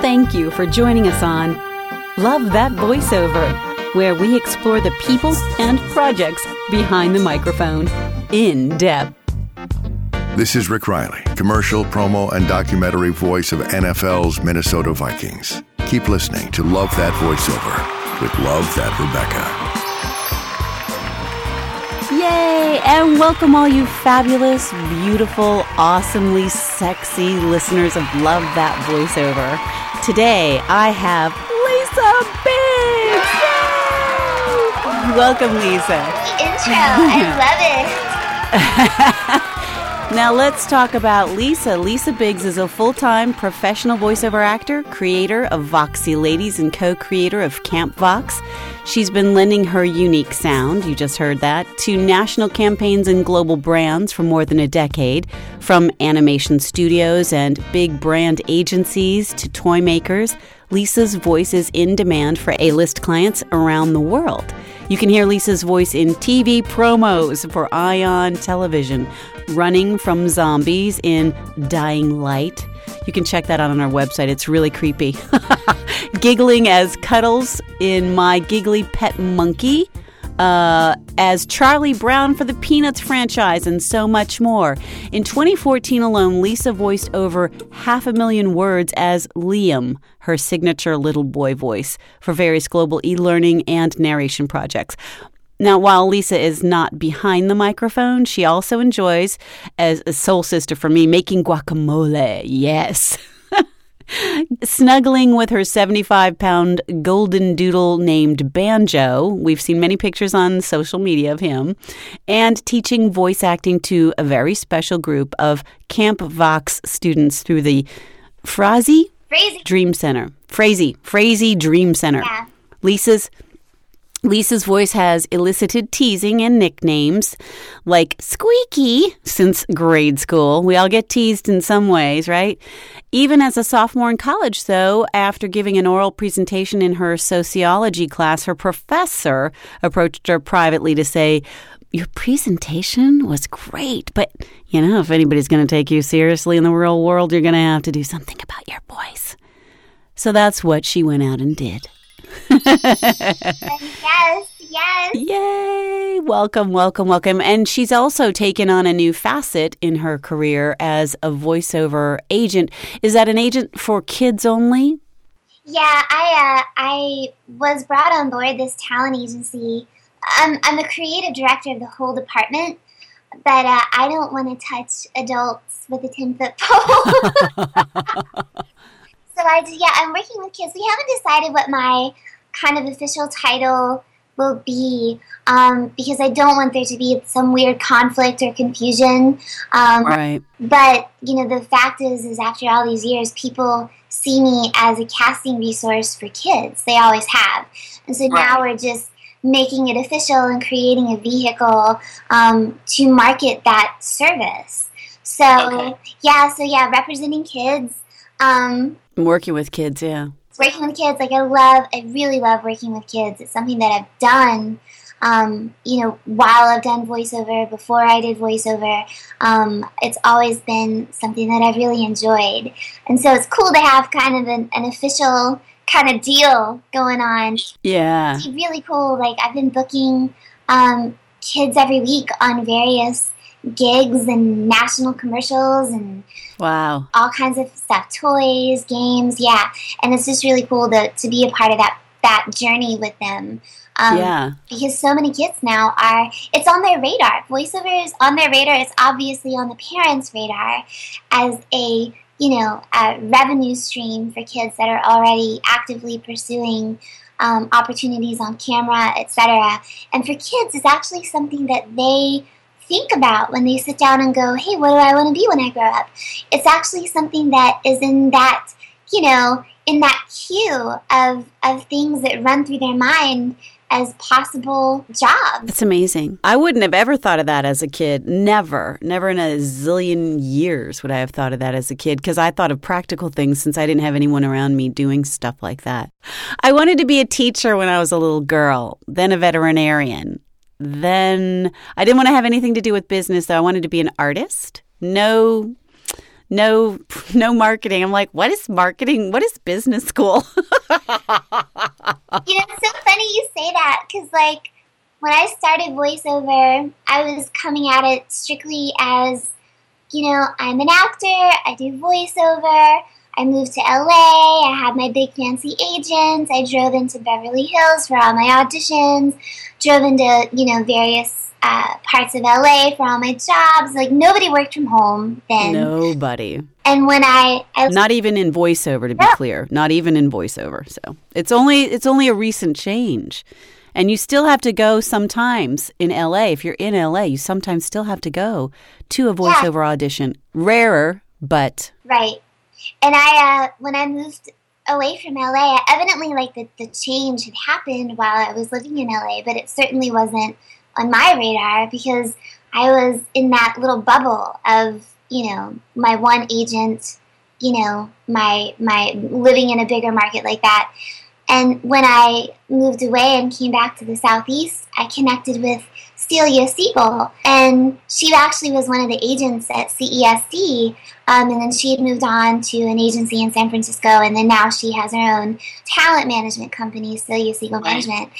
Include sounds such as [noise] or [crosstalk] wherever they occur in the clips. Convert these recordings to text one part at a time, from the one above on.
Thank you for joining us on Love That Voiceover, where we explore the people and projects behind the microphone in depth. This is Rick Riley, commercial, promo, and documentary voice of NFL's Minnesota Vikings. Keep listening to Love That Voiceover with Love That Rebecca. Yay! And welcome all you fabulous, beautiful, awesomely sexy listeners of Love That Voiceover. Today I have Lisa Biggs! Yay! Welcome, Lisa. The Intro, I love it. [laughs] Now let's talk about Lisa. Lisa Biggs is a full time professional voiceover actor, creator of Voxy Ladies, and co creator of Camp Vox. She's been lending her unique sound, you just heard that, to national campaigns and global brands for more than a decade, from animation studios and big brand agencies to toy makers. Lisa's voice is in demand for A list clients around the world. You can hear Lisa's voice in TV promos for Ion Television, running from zombies in Dying Light. You can check that out on our website. It's really creepy. [laughs] Giggling as Cuddles in My Giggly Pet Monkey uh, as Charlie Brown for the Peanuts franchise, and so much more. In 2014 alone, Lisa voiced over half a million words as Liam, her signature little boy voice, for various global e learning and narration projects. Now, while Lisa is not behind the microphone, she also enjoys, as a soul sister for me, making guacamole. Yes. [laughs] Snuggling with her 75 pound golden doodle named Banjo. We've seen many pictures on social media of him. And teaching voice acting to a very special group of Camp Vox students through the Frazy Dream Center. Frazee, Frazee Dream Center. Yeah. Lisa's Lisa's voice has elicited teasing and nicknames like Squeaky since grade school. We all get teased in some ways, right? Even as a sophomore in college, though, after giving an oral presentation in her sociology class, her professor approached her privately to say, Your presentation was great, but you know, if anybody's going to take you seriously in the real world, you're going to have to do something about your voice. So that's what she went out and did. [laughs] yes, yes. Yay! Welcome, welcome, welcome. And she's also taken on a new facet in her career as a voiceover agent. Is that an agent for kids only? Yeah, I uh, I was brought on board this talent agency. I'm I'm the creative director of the whole department, but uh, I don't want to touch adults with a ten foot pole. [laughs] [laughs] so I yeah, I'm working with kids. We haven't decided what my kind of official title will be um, because I don't want there to be some weird conflict or confusion. Um, Right. But you know, the fact is, is after all these years, people see me as a casting resource for kids. They always have, and so now we're just making it official and creating a vehicle um, to market that service. So yeah, so yeah, representing kids. Um, Working with kids, yeah. Working with kids like i love i really love working with kids. It's something that i've done um, you know while i've done voiceover before i did voiceover. Um, it's always been something that i've really enjoyed. And so it's cool to have kind of an, an official kind of deal going on. Yeah. it's really cool like i've been booking um, kids every week on various gigs and national commercials and Wow. all kinds of stuff toys games yeah and it's just really cool to, to be a part of that that journey with them um, Yeah. because so many kids now are it's on their radar voiceover is on their radar it's obviously on the parents radar as a you know a revenue stream for kids that are already actively pursuing um, opportunities on camera etc and for kids it's actually something that they think about when they sit down and go hey what do i want to be when i grow up it's actually something that is in that you know in that queue of of things that run through their mind as possible jobs It's amazing. I wouldn't have ever thought of that as a kid. Never. Never in a zillion years would I have thought of that as a kid because I thought of practical things since I didn't have anyone around me doing stuff like that. I wanted to be a teacher when I was a little girl, then a veterinarian. Then I didn't want to have anything to do with business, though. I wanted to be an artist. No no [laughs] no marketing. I'm like, what is marketing? What is business school? [laughs] you know, it's so funny you say that because like when I started voiceover, I was coming at it strictly as, you know, I'm an actor, I do voiceover. I moved to LA. I had my big fancy agents. I drove into Beverly Hills for all my auditions. Drove into you know various uh, parts of LA for all my jobs. Like nobody worked from home then. Nobody. And when I, I not even in voiceover to be No. clear, not even in voiceover. So it's only it's only a recent change. And you still have to go sometimes in LA. If you're in LA, you sometimes still have to go to a voiceover audition. Rarer, but Right. And I, uh, when I moved away from LA, evidently like the, the change had happened while I was living in LA, but it certainly wasn't on my radar because I was in that little bubble of, you know, my one agent, you know, my, my living in a bigger market like that. And when I moved away and came back to the Southeast, I connected with Celia Siegel. And she actually was one of the agents at CESD. Um, and then she had moved on to an agency in San Francisco. And then now she has her own talent management company, Celia Siegel Management.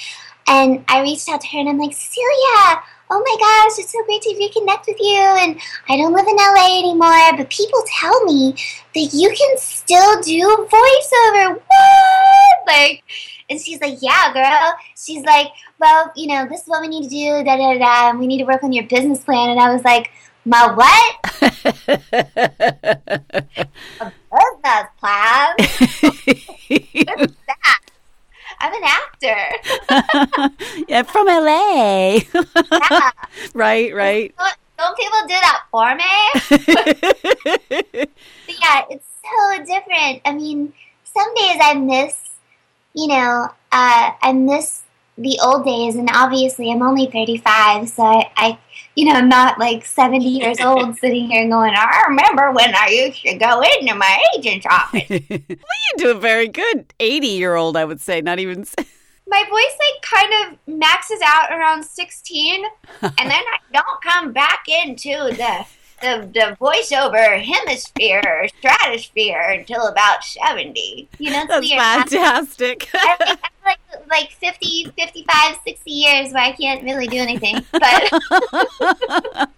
And I reached out to her and I'm like, Celia, oh my gosh, it's so great to reconnect with you. And I don't live in LA anymore, but people tell me that you can still do voiceover. What? Like, and she's like, yeah, girl. She's like, well, you know, this is what we need to do, da da da. And we need to work on your business plan. And I was like, my what? [laughs] business plan? [laughs] What's that? I'm an actor. [laughs] yeah, from LA. Yeah. right, right. Don't, don't people do that for me? But yeah, it's so different. I mean, some days I miss, you know, uh, I miss the old days, and obviously I'm only 35, so I, I you know, I'm not like 70 years [laughs] old sitting here going, I remember when I used to go into my agent's office. [laughs] well, you do a very good 80 year old, I would say, not even. [laughs] my voice like kind of maxes out around 16 and then I don't come back into the the, the voiceover hemisphere or stratosphere until about 70. You know, That's fantastic. [laughs] I I like like 50, 55, 60 years where I can't really do anything. But [laughs] but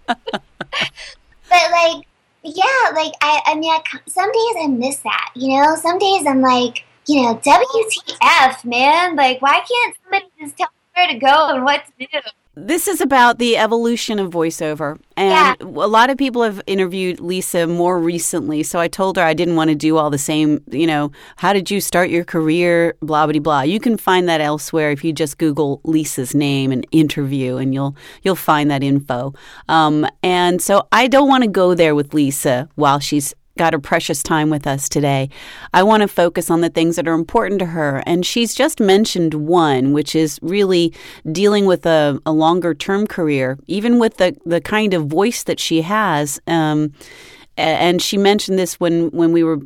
like yeah, like I I mean I, some days I miss that, you know? Some days I'm like, you know, WTF, man? Like why can't somebody just tell me where to go and what to do? This is about the evolution of voiceover. And a lot of people have interviewed Lisa more recently. So I told her I didn't want to do all the same, you know, how did you start your career, blah, blah, blah. You can find that elsewhere if you just Google Lisa's name and interview, and you'll you'll find that info. Um, and so I don't want to go there with Lisa while she's got her precious time with us today. I want to focus on the things that are important to her. And she's just mentioned one, which is really dealing with a, a longer term career, even with the, the kind of voice that she has. Um, and she mentioned this when, when we were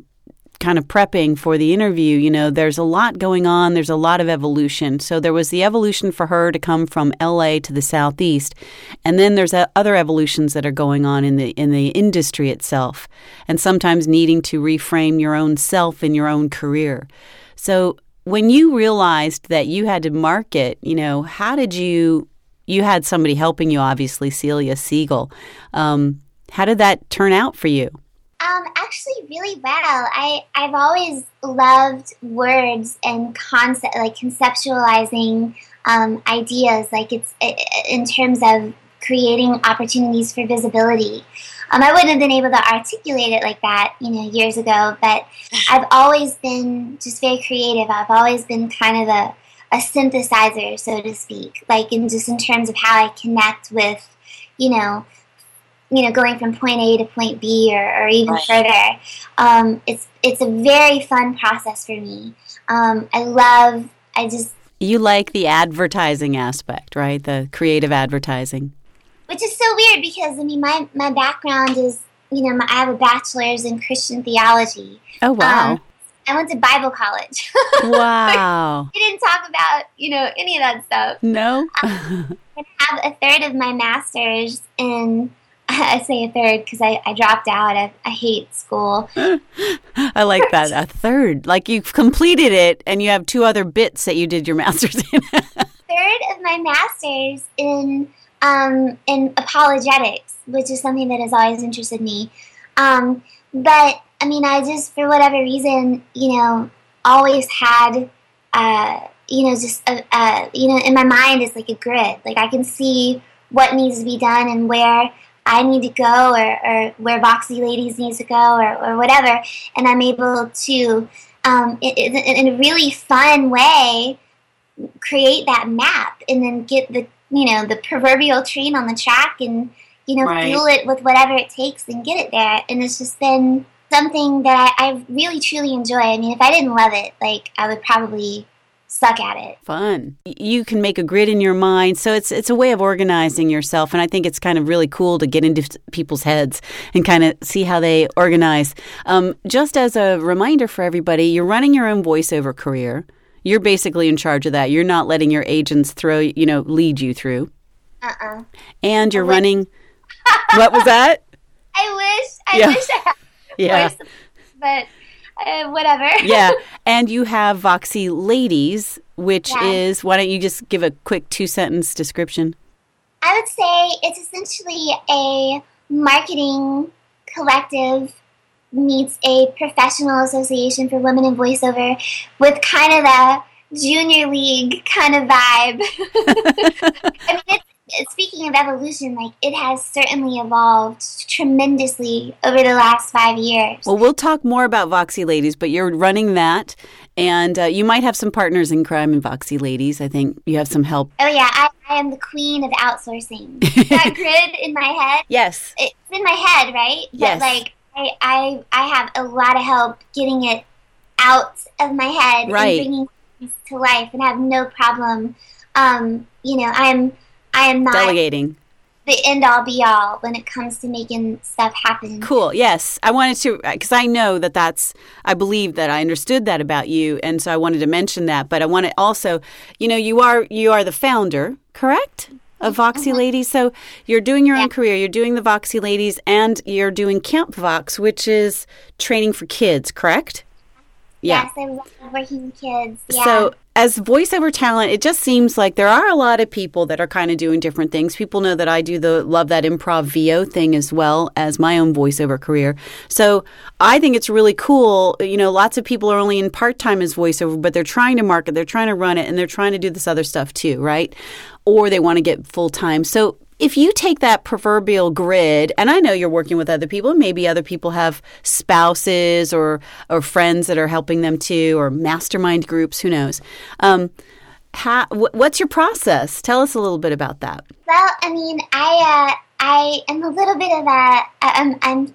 kind of prepping for the interview, you know, there's a lot going on. There's a lot of evolution. So there was the evolution for her to come from LA to the southeast, and then there's other evolutions that are going on in the in the industry itself, and sometimes needing to reframe your own self in your own career. So when you realized that you had to market, you know, how did you? You had somebody helping you, obviously, Celia Siegel. Um, how did that turn out for you? Um, actually, really well. I I've always loved words and concept, like conceptualizing um, ideas. Like it's in terms of creating opportunities for visibility. Um, I wouldn't have been able to articulate it like that, you know, years ago. But [laughs] I've always been just very creative. I've always been kind of a a synthesizer, so to speak. Like in just in terms of how I connect with, you know, you know, going from point A to point B or, or even Right. further. Um, it's it's a very fun process for me. Um, I love. I just, You like the advertising aspect, right? The creative advertising. which is so weird because I mean, my my background is, you know, my, I have a bachelor's in Christian theology. Oh, wow. Um, I went to Bible college. [laughs] wow. we didn't talk about, you know, any of that stuff. No? [laughs] I have a third of my master's in [laughs] I say a third because I, I dropped out. I, I hate school. [laughs] I like that. A third. Like you've completed it and you have two other bits that you did your [laughs] master's in. third of my master's in um, in apologetics, which is something that has always interested me. Um, but I mean, I just for whatever reason, you know, always had, uh, you know, just a, a, you know, in my mind is like a grid. Like I can see what needs to be done and where I need to go or, or where Voxy Ladies needs to go or, or whatever. And I'm able to, um, in, in a really fun way, create that map and then get the, you know, the proverbial train on the track and, you know, Right. fuel it with whatever it takes and get it there. And it's just been something that I, I really truly enjoy. I mean, if I didn't love it, like, I would probably suck at it. Fun. You can make a grid in your mind. So it's it's a way of organizing yourself and I think it's kind of really cool to get into people's heads and kind of see how they organize. Um, just as a reminder for everybody, you're running your own voiceover career. You're basically in charge of that. You're not letting your agents throw, you know, lead you through. Uh-uh. And you're running [laughs] What was that? I wish, I Yeah. wish I had [laughs] Yeah. voice, but uh, whatever. [laughs] yeah. And you have Voxy Ladies, which Yeah. is why don't you just give a quick two sentence description? I would say it's essentially a marketing collective meets a professional association for women in voiceover with kind of a junior league kind of vibe. [laughs] I mean, it's, speaking of evolution, like it has certainly evolved tremendously over the last five years. Well, we'll talk more about Voxy Ladies, but you're running that, and uh, you might have some partners in crime in Voxy Ladies. I think you have some help. oh yeah, I, I am the queen of outsourcing. [laughs] that grid in my head Yes. it's in my head, right? Yes. But like I, I I have a lot of help getting it out of my head Right. and bringing things to life and have no problem um, you know, I'm I am not Delegating. the end all be all when it comes to making stuff happen. Cool. Yes. I wanted to, uh, because I know that that's, I believe that I understood that about you. And so I wanted to mention that. But I want to also, you know, you are, you are the founder, correct? Of mm-hmm. Voxy Ladies. So you're doing your own career. You're doing the Voxy Ladies and you're doing Camp Vox, which is training for kids, correct? Yes, I love working with kids. Yeah. So, as voiceover talent, it just seems like there are a lot of people that are kind of doing different things. People know that I do the love that improv VO thing as well as my own voiceover career. So, I think it's really cool. You know, lots of people are only in part time as voiceover, but they're trying to market, they're trying to run it, and they're trying to do this other stuff too, right? Or they want to get full time. So, if you take that proverbial grid, and I know you're working with other people, maybe other people have spouses or or friends that are helping them too, or mastermind groups, who knows? Um, how, wh- what's your process? Tell us a little bit about that. Well, I mean, I uh, I am a little bit of a I'm I'm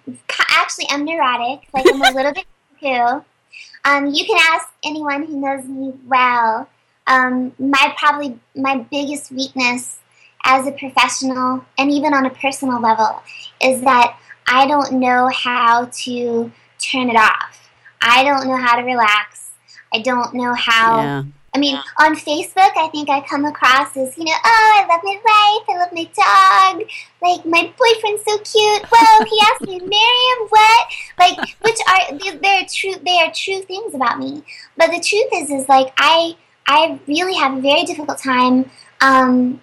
actually I'm neurotic. Like I'm a [laughs] little bit too. Um, you can ask anyone who knows me well. Um, my probably my biggest weakness as a professional and even on a personal level is that I don't know how to turn it off. I don't know how to relax. I don't know how. Yeah. I mean, on Facebook, I think I come across as, you know, oh, I love my wife, I love my dog, like, my boyfriend's so cute. Whoa, he asked me to marry him, what? Like, which are, they- they're true, they are true things about me. But the truth is, is like, I, I really have a very difficult time, um,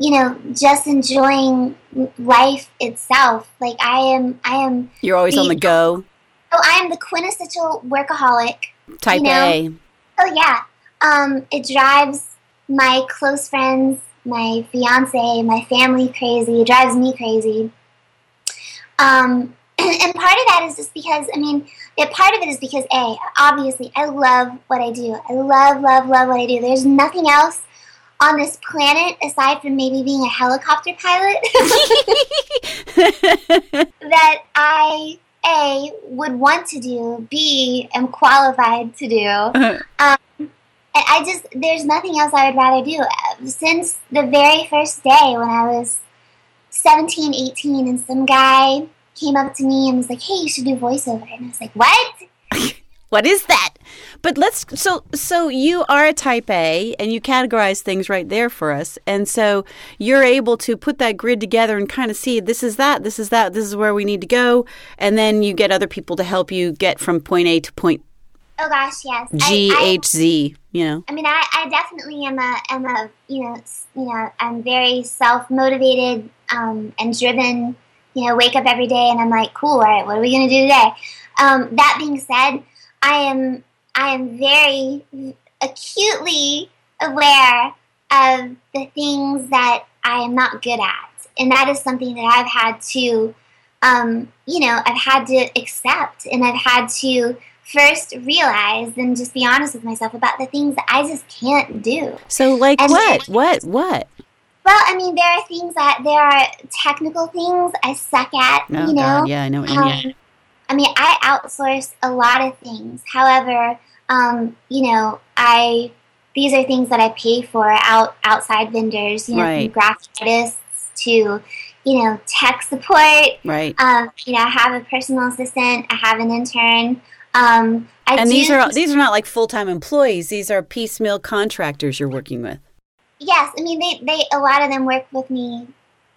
you know, just enjoying life itself. Like, I am, I am, You're always on the go. oh, I am the quintessential workaholic. Type know, A. Oh yeah. Um, it drives my close friends, my fiance, my family crazy. It drives me crazy. Um, [clears throat] and part of that is just because I mean, part of it is because a obviously I love what I do. I love, love, love what I do. There's nothing else on this planet aside from maybe being a helicopter pilot [laughs] that I a would want to do, b am qualified to do. Um, and I just, there's nothing else I would rather do. Since the very first day when I was 17, 18, and some guy came up to me and was like, hey, you should do voiceover. And I was like, what? What is that? But let's so so you are a type A and you categorize things right there for us. And so you're able to put that grid together and kind of see this is that, this is that, this is where we need to go, and then you get other people to help you get from point A to point Oh gosh, yes. G H Z, you know. I mean, I, I definitely am a, am a, you know, you know, I'm very self motivated um, and driven. You know, wake up every day and I'm like, cool. All right, what are we gonna do today? Um, that being said, I am, I am very acutely aware of the things that I am not good at, and that is something that I've had to, um, you know, I've had to accept, and I've had to first realize and just be honest with myself about the things that I just can't do. So like And what? then- What? What? Well, I mean, there are things that there are technical things I suck at, Oh you know. God, yeah, I know what you mean. Um, I mean, I outsource a lot of things. However, um, you know, I these are things that I pay for out outside vendors, you know, Right. from graphic artists to, you know, tech support. Right. Um, you know, I have a personal assistant. I have an intern. Um, I And do these are these are not like full time employees. These are piecemeal contractors you're working with. Yes, I mean they, they a lot of them work with me,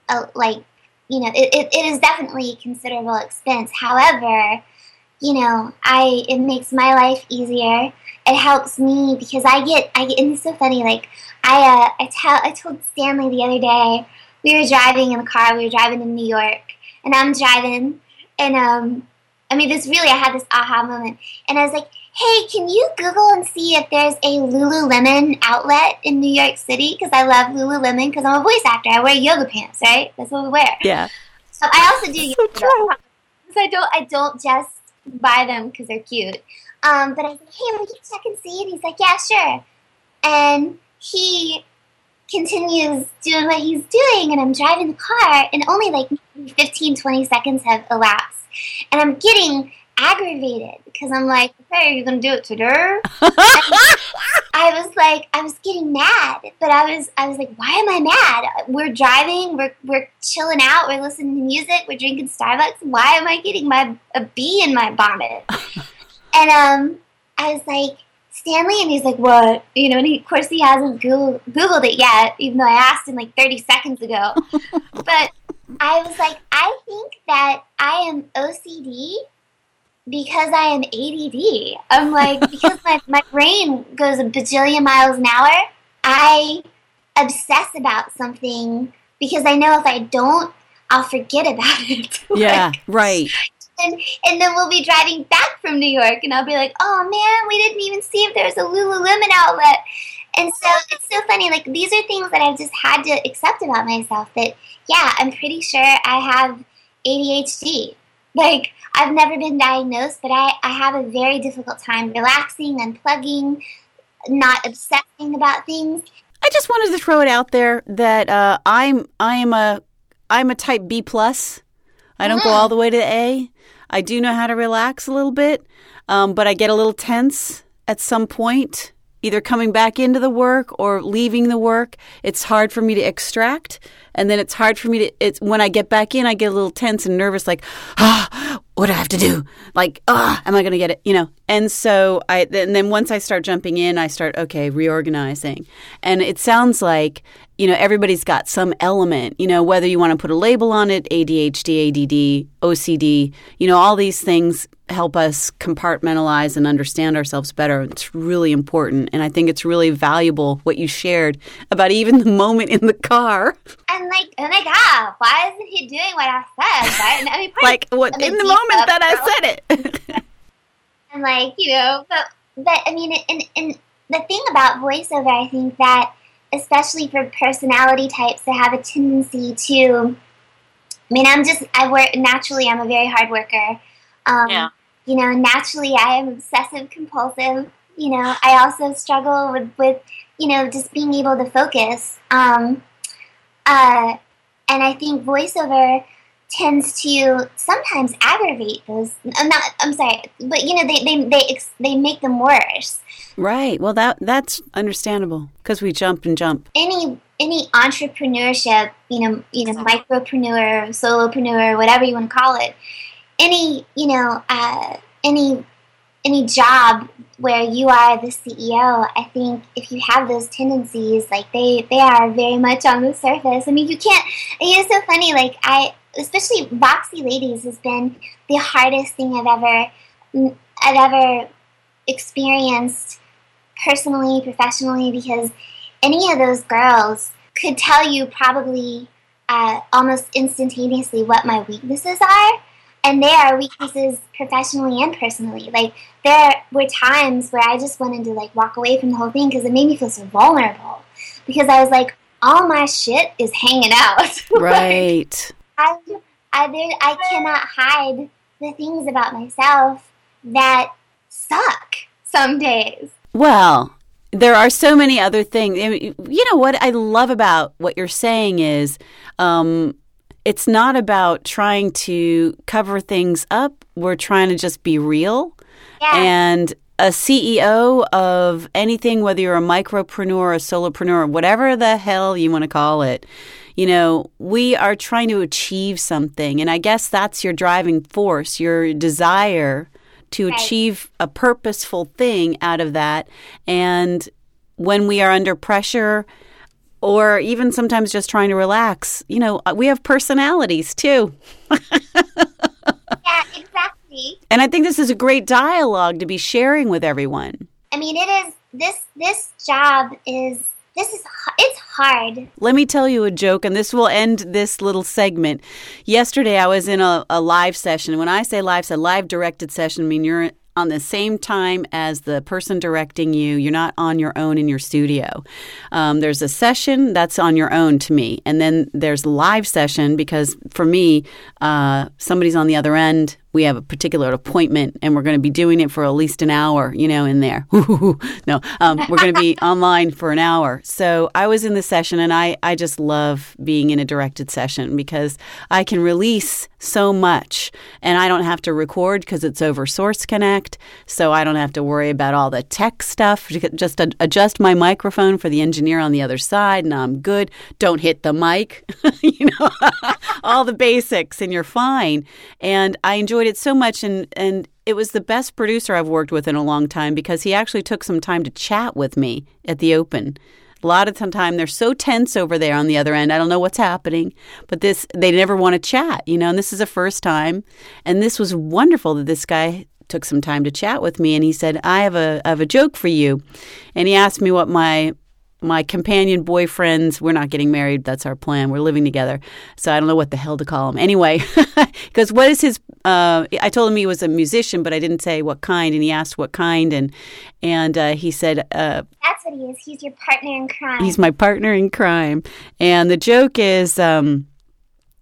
uh, like you know it, it, it is definitely a considerable expense. However, you know I it makes my life easier. It helps me because I get I get and it's so funny. Like I uh, I tell I told Stanley the other day we were driving in the car. We were driving in New York, and I'm driving, and um I mean this really I had this aha moment, and I was like hey, can you Google and see if there's a Lululemon outlet in New York City? Because I love Lululemon because I'm a voice actor. I wear yoga pants, right? That's what we wear. Yeah. So I also do So yoga. true. So I don't, I don't just buy them because they're cute. Um, but I was like, hey, will you check and see? And he's like, yeah, sure. And he continues doing what he's doing, and I'm driving the car, and only like 15, 20 seconds have elapsed. And I'm getting aggravated because I'm like, hey, are you to do it today? [laughs] I was like, I was getting mad, but I was, I was like, why am I mad? We're driving, we're, we're chilling out, we're listening to music, we're drinking Starbucks. Why am I getting my a bee in my bonnet? [laughs] and um, I was like, Stanley, and he's like, what? You know, and he, of course he hasn't Googled, Googled it yet, even though I asked him like 30 seconds ago. [laughs] but I was like, I think that I am OCD because I am ADD. I'm like, [laughs] because my, my brain goes a bajillion miles an hour, I obsess about something because I know if I don't, I'll forget about [laughs] it. [laughs] Yeah. Like, Right. and, and then we'll be driving back from New York, and I'll be like, oh man, we didn't even see if there was a Lululemon outlet. And so it's so funny. Like, these are things that I've just had to accept about myself that, yeah, I'm pretty sure I have ADHD. Like, I've never been diagnosed, but I, I have a very difficult time relaxing, unplugging, not obsessing about things. I just wanted to throw it out there that uh, I'm I am a I'm a type B plus. I don't go all the way to A. I do know how to relax a little bit, um, but I get a little tense at some point, either coming back into the work or leaving the work. It's hard for me to extract, and then it's hard for me to. It's when I get back in, I get a little tense and nervous, like, [gasps] ah, what do I have to do? Like, ah, am I going to get it? You know. And so I, and then once I start jumping in, I start okay reorganizing, and it sounds like you know everybody's got some element. You know, whether you want to put a label on it, ADHD, ADD, OCD. You know, all these things help us compartmentalize and understand ourselves better. It's really important, and I think it's really valuable what you shared about even the moment in the car. I'm like, oh my god, why isn't he doing what I said? Right? I mean, like what in the deep moment that I said it. [laughs] and like you know but but i mean and, and the thing about voiceover i think that especially for personality types that have a tendency to i mean i'm just i work naturally i'm a very hard worker um, Yeah. you know naturally i am obsessive compulsive you know i also struggle with with you know just being able to focus um, uh, and i think voiceover tends to sometimes aggravate those. I'm not. I'm sorry, but you know they they they they make them worse. right. Well, that that's understandable because we jump and jump. Any any entrepreneurship, you know, you know, micropreneur, solopreneur, whatever you want to call it. Any you know, uh, any any job where you are the CEO, I think if you have those tendencies, like they they are very much on the surface. I mean, you can't. It's so funny. Like I, especially Voxy Ladies has been the hardest thing I've ever I've ever experienced personally, professionally, because any of those girls could tell you probably uh, almost instantaneously what my weaknesses are and there are weaknesses professionally and personally. Like there were times where I just wanted to like walk away from the whole thing because it made me feel so vulnerable. Because I was like, all my shit is hanging out. [laughs] Right. I, I, there, I cannot hide the things about myself that suck some days. Well, there are so many other things. You know what I love about what you're saying is um, it's not about trying to cover things up. We're trying to just be real. Yeah. And a CEO of anything, whether you're a micropreneur, a solopreneur, whatever the hell you want to call it, you know, we are trying to achieve something. And I guess that's your driving force, your desire to Right. achieve a purposeful thing out of that. And when we are under pressure, or even sometimes just trying to relax, you know, uh, we have personalities too. Yeah, exactly. And I think this is a great dialogue to be sharing with everyone. I mean, it is this this job is this is it's hard. Let me tell you a joke, and this will end this little segment. Yesterday, I was in a, a live session. When I say live, it's a live directed session, I mean you're on the same time as the person directing you. You're not on your own in your studio. Um, there's a session that's on your own to me, and then there's live session because for me, uh, somebody's on the other end. We have a particular appointment, and we're going to be doing it for at least an hour. You know, in there. [laughs] no, um, we're going to be [laughs] online for an hour. So I was in the session, and I I just love being in a directed session because I can release so much, and I don't have to record because it's over Source Connect. So I don't have to worry about all the tech stuff. [laughs] Just adjust my microphone for the engineer on the other side, and I'm good. Don't hit the mic. you know, all the basics, and you're fine. And I enjoyed it so much, and and it was the best producer I've worked with in a long time because he actually took some time to chat with me at the open. A lot of the time they're so tense over there on the other end. I don't know what's happening, but this they never want to chat, you know. And this is the first time, and this was wonderful that this guy took some time to chat with me, and he said, "I have a I have a joke for you," and he asked me what my my companion boyfriends we're not getting married that's our plan we're living together so i don't know what the hell to call him anyway [laughs] because what is his uh, i told him he was a musician but i didn't say what kind and he asked what kind and and uh, he said uh, That's what he is. He's your partner in crime. he's my partner in crime and the joke is um,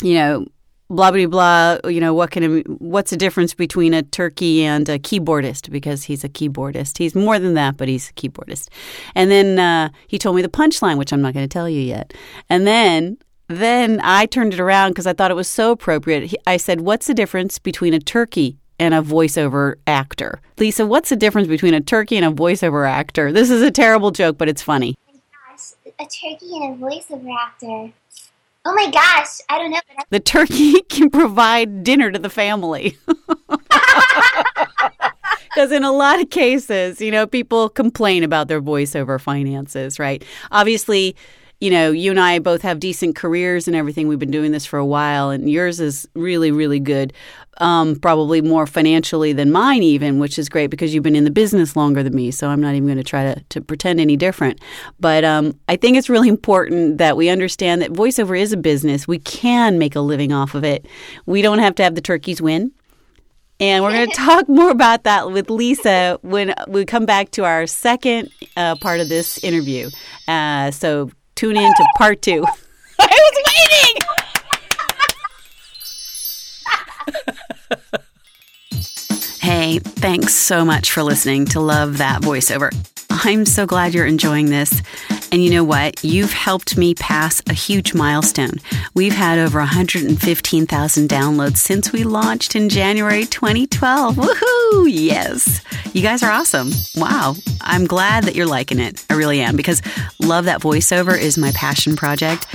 you know blah blah blah you know what can what's the difference between a turkey and a keyboardist? Because he's a keyboardist. He's more than that but he's a keyboardist. And then uh, he told me the punchline which i'm not going to tell you yet. And then then i turned it around because i thought it was so appropriate. I said what's the difference between a turkey and a voiceover actor? Lisa what's the difference between a turkey and a voiceover actor? This is a terrible joke but it's funny. A turkey and a voiceover actor. Oh my gosh, I don't know. The turkey [laughs] can provide dinner to the family. [laughs] Because in a lot of cases, you know, people complain about their voiceover finances, right? Obviously, you know, you and I both have decent careers and everything. We've been doing this for a while, and yours is really, really good. Um, probably more financially than mine, even, which is great because you've been in the business longer than me. So I'm not even going to try to, to pretend any different. But um, I think it's really important that we understand that voiceover is a business. We can make a living off of it. We don't have to have the turkeys win. And we're going [laughs] to talk more about that with Lisa when we come back to our second uh, part of this interview. Uh, so tune in to part two. [laughs] I was waiting. [laughs] Hey, thanks so much for listening to Love That Voiceover. I'm so glad you're enjoying this. And you know what? You've helped me pass a huge milestone. We've had over 115,000 downloads since we launched in January 2012. Woohoo! Yes. You guys are awesome. Wow. I'm glad that you're liking it. I really am because Love That Voiceover is my passion project.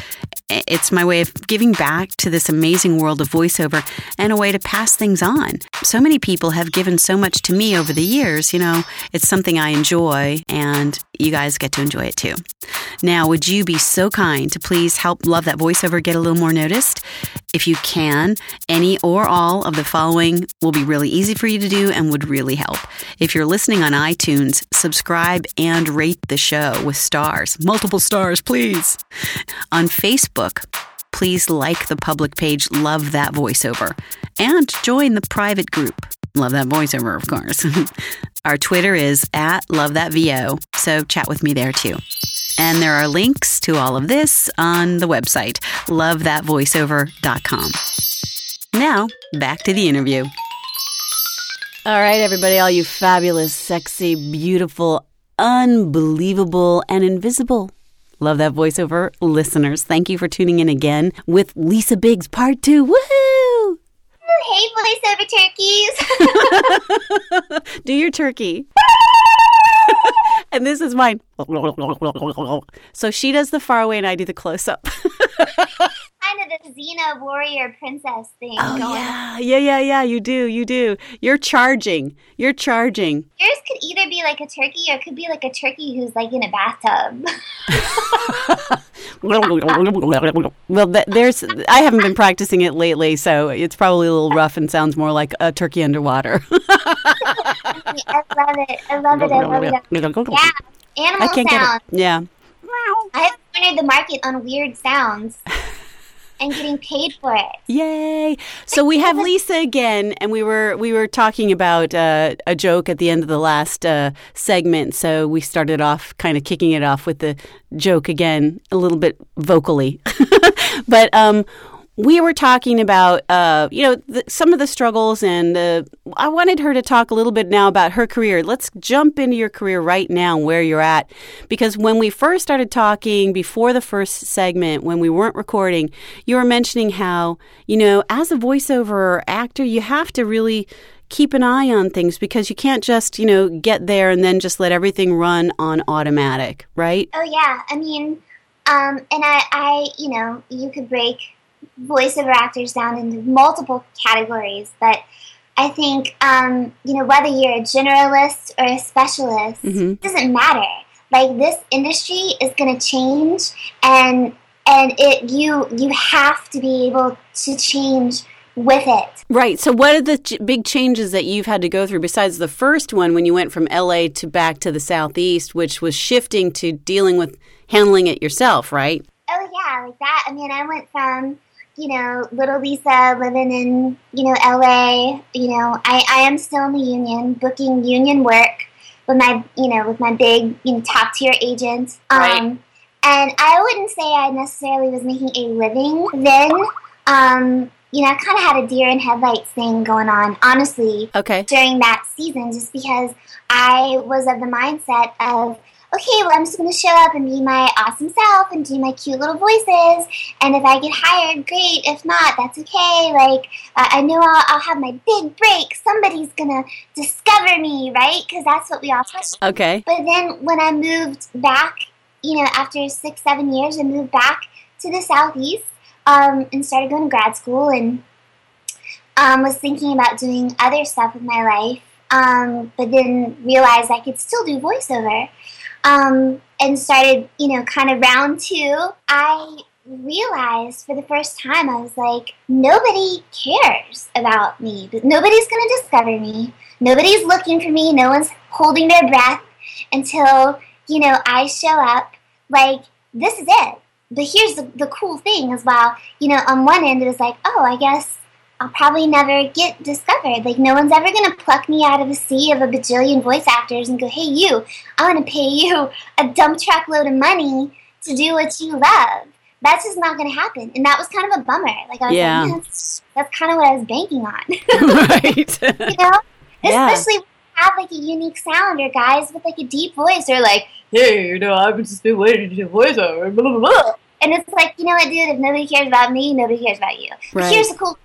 It's my way of giving back to this amazing world of voiceover and a way to pass things on. So many people have given so much to me over the years. You know, it's something I enjoy, and you guys get to enjoy it too. Now, would you be so kind to please help Love That Voiceover get a little more noticed? If you can, any or all of the following will be really easy for you to do and would really help. If you're listening on iTunes, subscribe and rate the show with stars. Multiple stars, please. On Facebook, please like the public page Love That Voiceover and join the private group. Love That Voiceover, of course. [laughs] Our Twitter is at Love That VO, so chat with me there too. And there are links to all of this on the website, lovethatvoiceover.com. Now, back to the interview. All right, everybody, all you fabulous, sexy, beautiful, unbelievable, and invisible. Love that voiceover listeners. Thank you for tuning in again with Lisa Biggs Part 2. Woohoo! Hey, voiceover turkeys. [laughs] Do your turkey. [laughs] and this is mine. So she does the far away and I do the close up. [laughs] kind of the Xena warrior princess thing Oh, going yeah. Yeah, yeah, yeah. You do. You do. You're charging. You're charging. Yours could either be like a turkey or it could be like a turkey who's like in a bathtub. [laughs] Well, there's. I haven't been practicing it lately, so it's probably a little rough and sounds more like a turkey underwater. [laughs] I love it. I love it. I love it. Yeah. I Animal can't get sounds. it. Yeah. I have cornered the market on weird sounds and getting paid for it. Yay! So we have Lisa again, and we were we were talking about uh, a joke at the end of the last uh, segment. So we started off kind of kicking it off with the joke again, a little bit vocally, [laughs] but um, we were talking about uh, you know the, some of the struggles, and I wanted her to talk a little bit now about her career. Let's jump into your career right now, where you're at, because when we first started talking before the first segment, when we weren't recording, you were mentioning how you know as a voiceover actor, you have to really keep an eye on things because you can't just you know get there and then just let everything run on automatic, right? Oh yeah, I mean, um, and I, I, you know, you could break voiceover actors down into multiple categories, but I think, um, you know, whether you're a generalist or a specialist, Mhm. it doesn't matter. Like this industry is going to change, and and it you you have to be able to change with it. Right. So, what are the ch- big changes that you've had to go through besides the first one when you went from LA to back to the Southeast, which was shifting to dealing with handling it yourself, right? Oh yeah, like that. I mean, I went from you know little Lisa living in you know LA. You know, I I am still in the union, booking union work with my you know with my big you know top tier agent. Um, Right. And I wouldn't say I necessarily was making a living then. Um, you know, I kind of had a deer in headlights thing going on, honestly Okay. during that season just because I was of the mindset of, okay, well, I'm just going to show up and be my awesome self and do my cute little voices. And if I get hired, great. If not, that's okay. Like, uh, I know I'll, I'll have my big break. Somebody's going to discover me, right? Because that's what we all touch. Okay. But then when I moved back, you know, after six, seven years, I moved back to the Southeast um, and started going to grad school and um, was thinking about doing other stuff with my life, um, but then realized I could still do voiceover. Um, and started, you know, kind of round two. I realized for the first time, I was like, nobody cares about me. Nobody's going to discover me. Nobody's looking for me. No one's holding their breath until, you know, I show up. Like, this is it. But here's the, the cool thing as well. You know, on one end, it was like, oh, I guess I'll probably never get discovered. Like, no one's ever going to pluck me out of a sea of a bajillion voice actors and go, hey, you, I want to pay you a dump truck load of money to do what you love. That's just not going to happen. And that was kind of a bummer. Like, I was Yeah. like, "Man, that's, that's kind of what I was banking on. [laughs] [laughs] right. you know? [laughs] Yeah. Especially when you have like a unique sound or guys with like a deep voice or like, hey, you know, I've just been waiting to do voiceover. Blah, blah, blah. and it's like, you know what, dude, if nobody cares about me, nobody cares about you. But Right. here's the cool thing.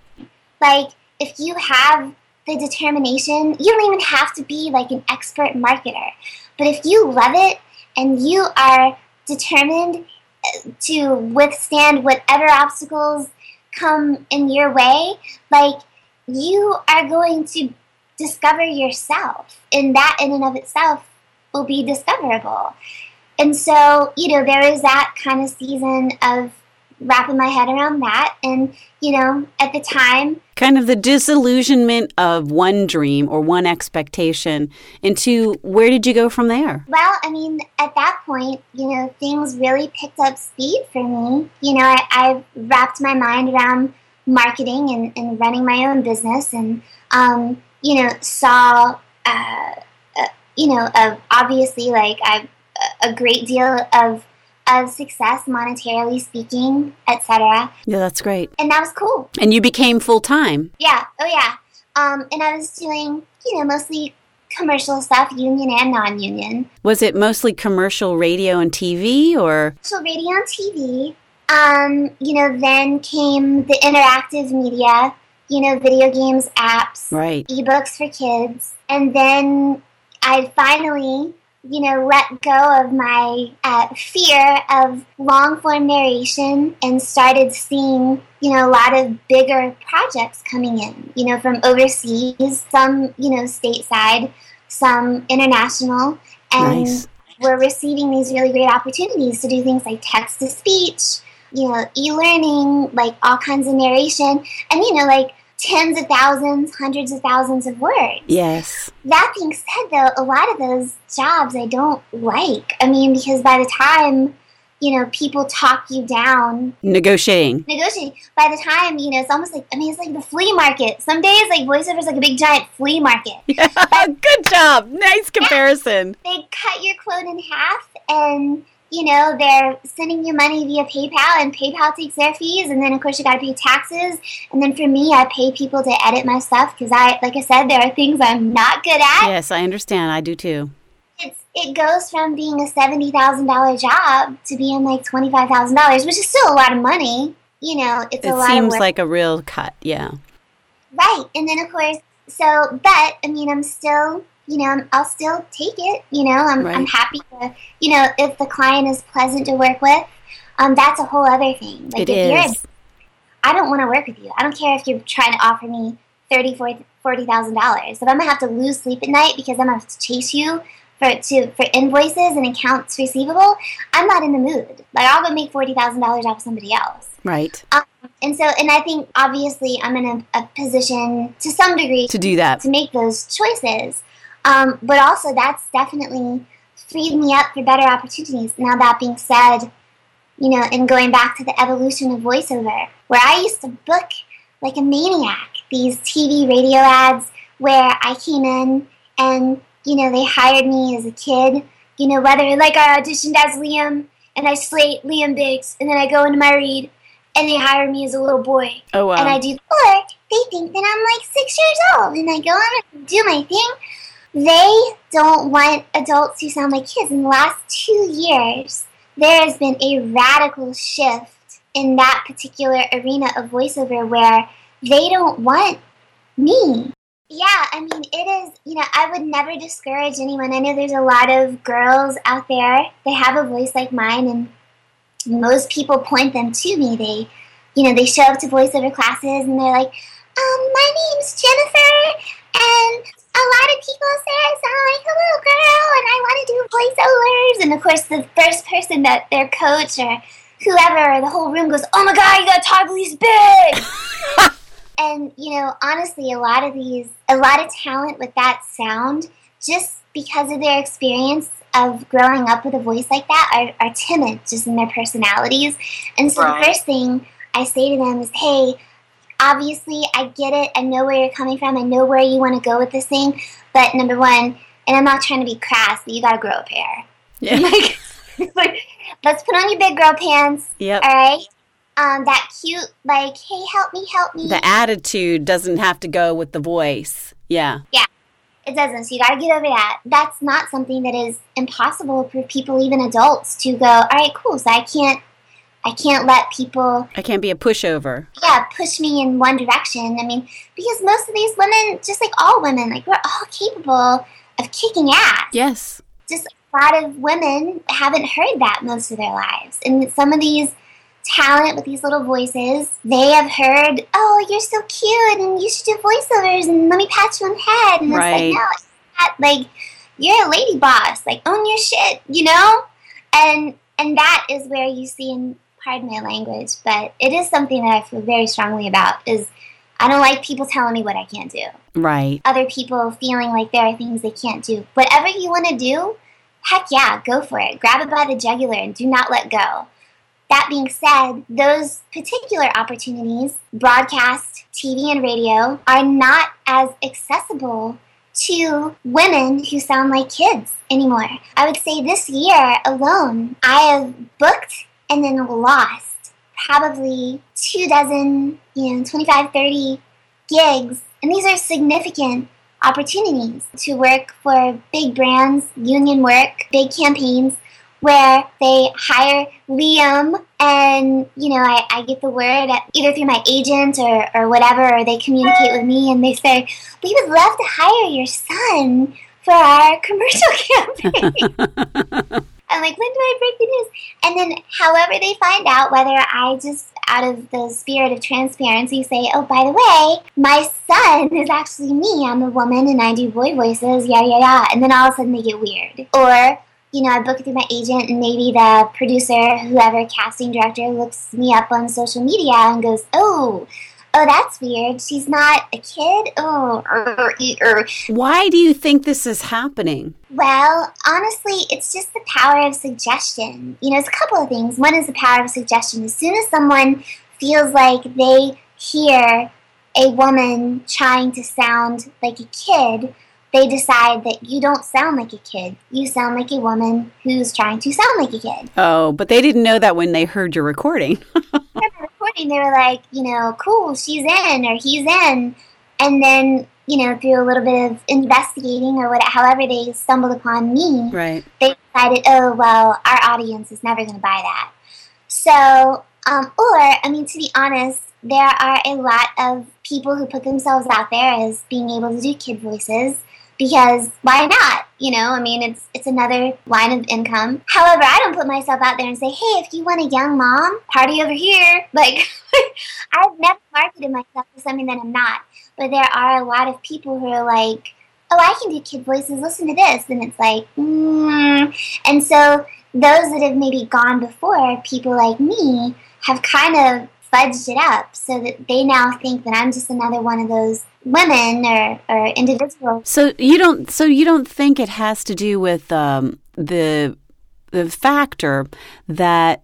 Like, if you have the determination, you don't even have to be like an expert marketer. But if you love it and you are determined uh, to withstand whatever obstacles come in your way, like you are going to discover yourself, and that in and of itself will be discoverable. And so, you know, there is that kind of season of wrapping my head around that. And, you know, at the time, Kind of the disillusionment of one dream or one expectation into where did you go from there? well, I mean, at that point, you know, things really picked up speed for me. You know, I, I wrapped my mind around marketing and, and running my own business and, um, you know, saw, uh, uh, you know, uh, obviously, like, I, a great deal of, of success monetarily speaking, etc. Yeah, that's great. And that was cool. And you became full time. Yeah, oh yeah. Um, and I was doing, you know, mostly commercial stuff, union and non-union. Was it mostly commercial radio and TV or? So radio and TV. Um, you know, then came the interactive media, you know, video games, apps, Right. ebooks for kids. And then I finally, you know, let go of my uh, fear of long form narration and started seeing, you know, a lot of bigger projects coming in, you know, from overseas, some, you know, stateside, some international. And Nice. we're receiving these really great opportunities to do things like text to speech, you know, e learning, like all kinds of narration, and, you know, like tens of thousands, hundreds of thousands of words. Yes. That being said, though, a lot of those jobs I don't like. I mean, because by the time, you know, people talk you down Negotiating. negotiating, by the time, you know, it's almost like, I mean, it's like the flea market. Some days, like, voiceover is like a big giant flea market. [laughs] Yeah. Good job. Nice comparison. they cut your quote in half and you know they're sending you money via paypal and paypal takes their fees and then of course you got to pay taxes and then for me i pay people to edit my stuff because i like i said there are things i'm not good at Yes, I understand. I do too. it's, it goes from being a $70000 job to being like $25000 which is still a lot of money you know it's a It lot of seems like a real cut. Yeah. Right, and then of course, so but I mean, I'm still, you know, I'll still take it. You know, I'm I'm happy to, you know, if the client is pleasant to work with, um, that's a whole other thing. Like It if you're, is. I don't want to work with you. I don't care if you're trying to offer me thirty, forty thousand dollars. If I'm gonna have to lose sleep at night because I'm gonna have to chase you for to for invoices and accounts receivable, I'm not in the mood. Like I'll go make forty thousand dollars off of somebody else. Right. And so, and I think obviously I'm in a, a position to some degree To do that. to make those choices. Um, but also, that's definitely freed me up for better opportunities. Now, that being said, you know, and going back to the evolution of voiceover, where I used to book like a maniac these TV radio ads where I came in and, you know, they hired me as a kid, you know, whether like I auditioned as Liam and I slate Liam Biggs and then I go into my read and they hire me as a little boy Oh, wow. and I do, or they think that I'm like six years old and I go on and do my thing. They don't want adults who sound like kids. In the last two years, there has been a radical shift in that particular arena of voiceover where they don't want me. Yeah, I mean, it is, you know, I would never discourage anyone. I know there's a lot of girls out there that have a voice like mine, and most people point them to me. They, you know, they show up to voiceover classes and they're like, um, my name's Jennifer, and a lot of people say I sound like little girl, and I want to do voiceovers. And of course, the first person that their coach or whoever, or the whole room goes, oh my god, you talk these big! [laughs] and, you know, honestly, a lot of these, a lot of talent with that sound, just because of their experience of growing up with a voice like that, are, are timid just in their personalities. And so Right. the first thing I say to them is, hey, obviously, I get it. I know where you're coming from. I know where you want to go with this thing. But number one, and I'm not trying to be crass, but you got to grow a pair. Yeah. [laughs] like, like, let's put on your big girl pants, Yep. all right? Um, that cute, like, hey, help me, help me. The attitude doesn't have to go with the voice. Yeah. Yeah. It doesn't. So you got to get over that. That's not something that is impossible for people, even adults, to go. All right, cool. So I can't, I can't let people, I can't be a pushover. yeah, push me in one direction. I mean, because most of these women, just like all women, like we're all capable of kicking ass. Yes. Just a lot of women haven't heard that most of their lives. And some of these talent with these little voices, they have heard, oh, you're so cute and you should do voiceovers and let me pat you on the head. And Right. it's like, no, it's not. Like, you're a lady boss. Like, own your shit, you know? And and that is where you see in pardon my language, but it is something that I feel very strongly about is I don't like people telling me what I can't do Right. other people feeling like there are things they can't do. Whatever you want to do, heck yeah, go for it. Grab it by the jugular and do not let go. That being said, those particular opportunities, broadcast, TV, and radio, are not as accessible to women who sound like kids anymore. I would say this year alone, I have booked and then lost probably two dozen, you know, 25, 30 gigs. And these are significant opportunities to work for big brands, union work, big campaigns where they hire Liam and, you know, I, I get the word either through my agent or, or whatever, or they communicate with me and they say, we would love to hire your son for our commercial [laughs] campaign. [laughs] I'm like, when do I break the news? And then, however they find out, whether I just, out of the spirit of transparency, say, oh, by the way, my son is actually me. I'm a woman and I do boy voices, yada, yada, yada. And then all of a sudden they get weird. Or, you know, I book through my agent and maybe the producer, whoever, casting director, looks me up on social media and goes, oh, oh, that's weird. She's not a kid? Oh, er, er. Why do you think this is happening? Well, honestly, it's just the power of suggestion. You know, it's a couple of things. One is the power of suggestion. As soon as someone feels like they hear a woman trying to sound like a kid, they decide that you don't sound like a kid. You sound like a woman who's trying to sound like a kid. Oh, but they didn't know that when they heard your recording. [laughs] Recording, they were like, you know, cool, she's in or he's in. And then, you know, through a little bit of investigating or what, however they stumbled upon me, right. they decided, oh, well, our audience is never going to buy that. So, um, or, I mean, to be honest, there are a lot of people who put themselves out there as being able to do kid voices because why not? You know, I mean, it's it's another line of income. However, I don't put myself out there and say, hey, if you want a young mom, party over here. [laughs] Like, [laughs] I've never marketed myself as something that I'm not. But there are a lot of people who are like, oh, I can do kid voices, listen to this. And it's like, mm. And so those that have maybe gone before, people like me, have kind of fudged it up so that they now think that I'm just another one of those women or, or individuals. So you don't. So you don't think it has to do with um, the the factor that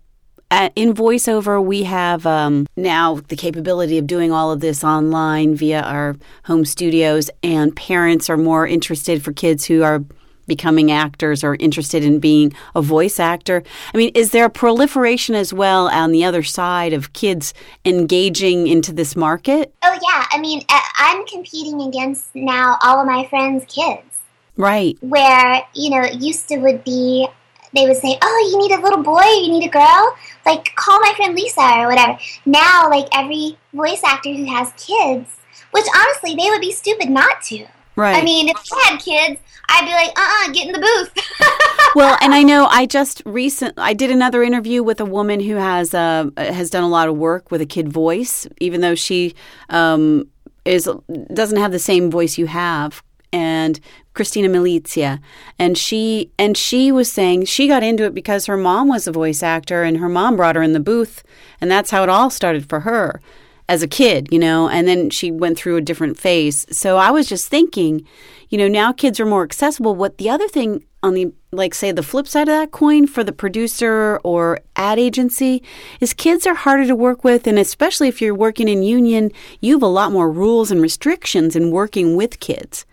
uh, in voiceover we have um, now the capability of doing all of this online via our home studios, and parents are more interested for kids who are becoming actors or interested in being a voice actor. I mean, is there a proliferation as well on the other side of kids engaging into this market? Oh, yeah. I mean, I- I'm competing against now all of my friends' kids. Right. where you know it used to would be they would say oh you need a little boy you need a girl like call my friend lisa or whatever now like every voice actor who has kids which honestly they would be stupid not to Right. i mean if i had kids i'd be like uh-uh get in the booth [laughs] well, and I know I just recent I did another interview with a woman who has uh, has done a lot of work with a kid voice, even though she um, is doesn't have the same voice you have. And Christina Milizia, and she and she was saying she got into it because her mom was a voice actor, and her mom brought her in the booth, and that's how it all started for her as a kid, you know, and then she went through a different phase. So I was just thinking, you know, now kids are more accessible. What the other thing on the, like, say, the flip side of that coin for the producer or ad agency is kids are harder to work with. And especially if you're working in union, you have a lot more rules and restrictions in working with kids.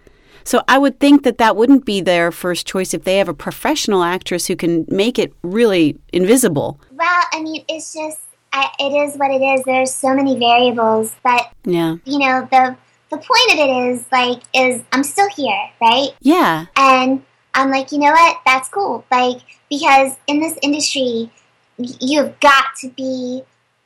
So I would think that that wouldn't be their first choice if they have a professional actress who can make it really invisible. well i mean it's just I, it is what it is there's so many variables but Yeah. you know the the point of it is like is i'm still here right Yeah. And I'm like, you know what? That's cool. Like, because in this industry, you've got to be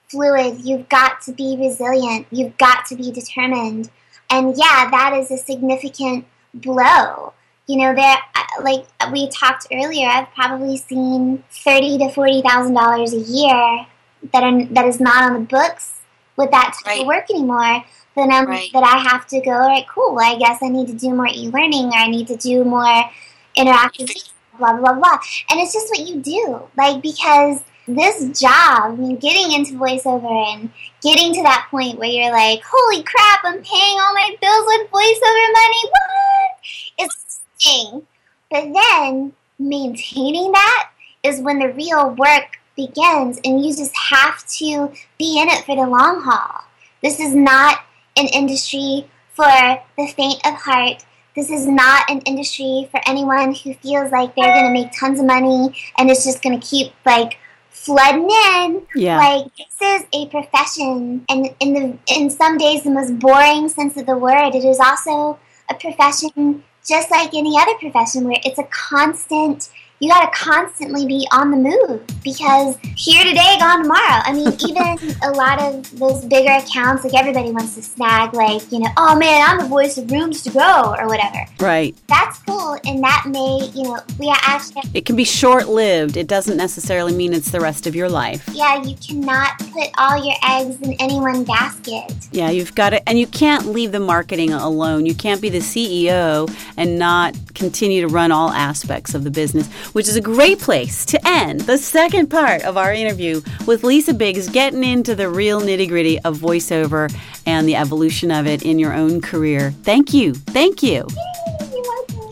fluid, you've got to be resilient, you've got to be determined. And yeah, that is a significant blow You know, there, uh, like we talked earlier, I've probably seen thirty to forty thousand dollars a year that are that is not on the books with that type Right. of work anymore. Then I'm Right. that I have to go. All right, cool. Well, I guess I need to do more e-learning, or I need to do more interactive, blah blah blah. And it's just what you do, like because this job, I mean, getting into voiceover and getting to that point where you're like, holy crap, I'm paying all my bills with voiceover money. What? It's thing. But then maintaining that is when the real work begins, and you just have to be in it for the long haul. This is not an industry for the faint of heart. This is not an industry for anyone who feels like they're going to make tons of money and it's just going to keep like flooding in. Yeah. Like this is a profession, and in the in some days the most boring sense of the word. It is also a profession just like any other profession where it's a constant. You got to constantly be on the move because here today, gone tomorrow. I mean, [laughs] even a lot of those bigger accounts, like everybody wants to snag, like you know, oh man, I'm the voice of rooms to go or whatever. Right. That's cool, and that may, you know, we actually It can be short lived. It doesn't necessarily mean it's the rest of your life. yeah, you cannot put all your eggs in any one basket. Yeah, you've got it. And you can't leave the marketing alone. You can't be the CEO and not continue to run all aspects of the business, which is a great place to end the second part of our interview with Lisa Biggs, getting into the real nitty gritty of voiceover and the evolution of it in your own career. Thank you. Thank you.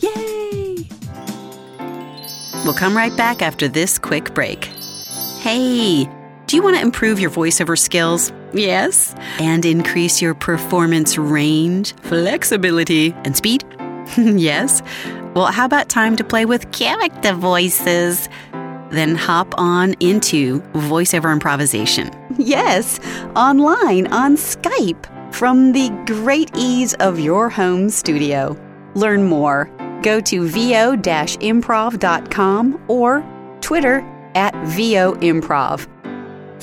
Yay! We'll come right back after this quick break. Hey, do you want to improve your voiceover skills? Yes. And increase your performance range, flexibility, and speed? [laughs] yes. Well, how about time to play with character voices? Then hop on into voiceover improvisation. [laughs] Yes, online on Skype from the great ease of your home studio. Learn more. Go to vo improv.com or Twitter at vo improv.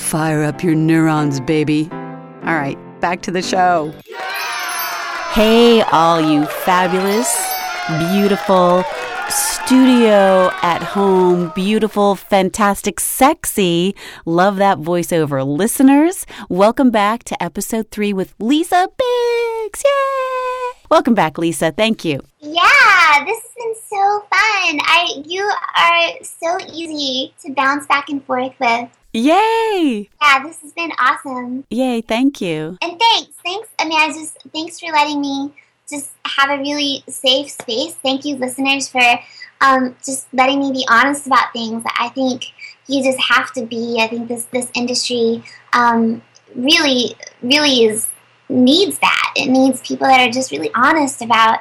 Fire up your neurons, baby. All right, back to the show. Hey, all you fabulous, beautiful, studio at home, beautiful, fantastic, sexy, love that voiceover listeners. Welcome back to episode three with Lisa Biggs. Yay! Welcome back, Lisa. Thank you. Yeah, this has been so fun. I you are so easy to bounce back and forth with. Yay! Yeah, this has been awesome. Yay, thank you. And thanks, thanks. I mean, I just thanks for letting me just have a really safe space. Thank you, listeners, for um, just letting me be honest about things. I think you just have to be. I think this this industry um, really, really is needs that. It needs people that are just really honest about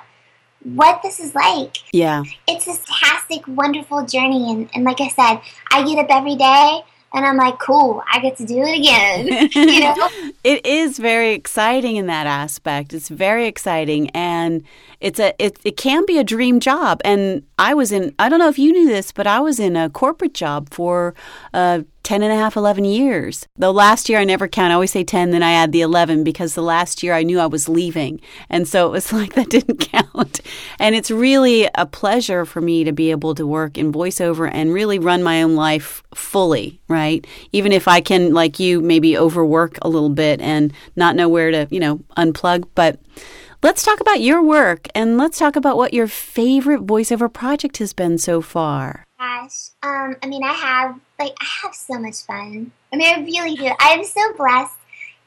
what this is like. Yeah. It's this fantastic, wonderful journey, and, and like I said, I get up every day. And I'm like, cool, I get to do it again. [laughs] you know? It is very exciting in that aspect. It's very exciting and it's a it, it can be a dream job. And I was in I don't know if you knew this, but I was in a corporate job for uh 10 and a half, 11 years. The last year I never count. I always say 10, then I add the 11 because the last year I knew I was leaving. And so it was [laughs] like that didn't count. And it's really a pleasure for me to be able to work in voiceover and really run my own life fully, right? Even if I can, like you, maybe overwork a little bit and not know where to, you know, unplug. But let's talk about your work and let's talk about what your favorite voiceover project has been so far. Gosh, um, I mean, I have like I have so much fun. I mean, I really do. I am so blessed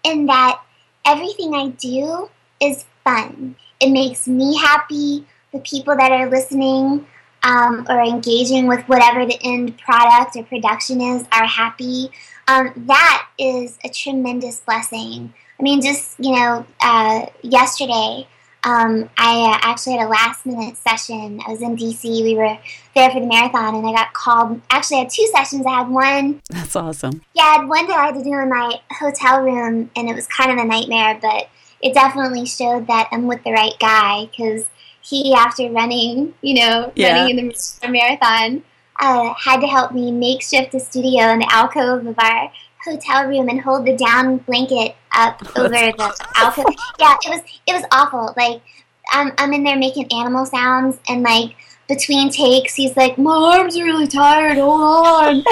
in that everything I do is fun. It makes me happy. The people that are listening um, or engaging with whatever the end product or production is are happy. Um, that is a tremendous blessing. I mean, just you know, uh, yesterday. Um, I uh, actually had a last minute session. I was in DC. We were there for the marathon, and I got called. Actually, I had two sessions. I had one, That's awesome. yeah, I had one that I had to do in my hotel room, and it was kind of a nightmare, but it definitely showed that I'm with the right guy because he, after running, you know, Yeah. running in the marathon, uh, had to help me makeshift a studio in the alcove of our hotel room and hold the down blanket up [laughs] over the alcove. Yeah, it was it was awful. Like I'm I'm in there making animal sounds and like between takes, he's like, "My arms are really tired. Hold on." [laughs] you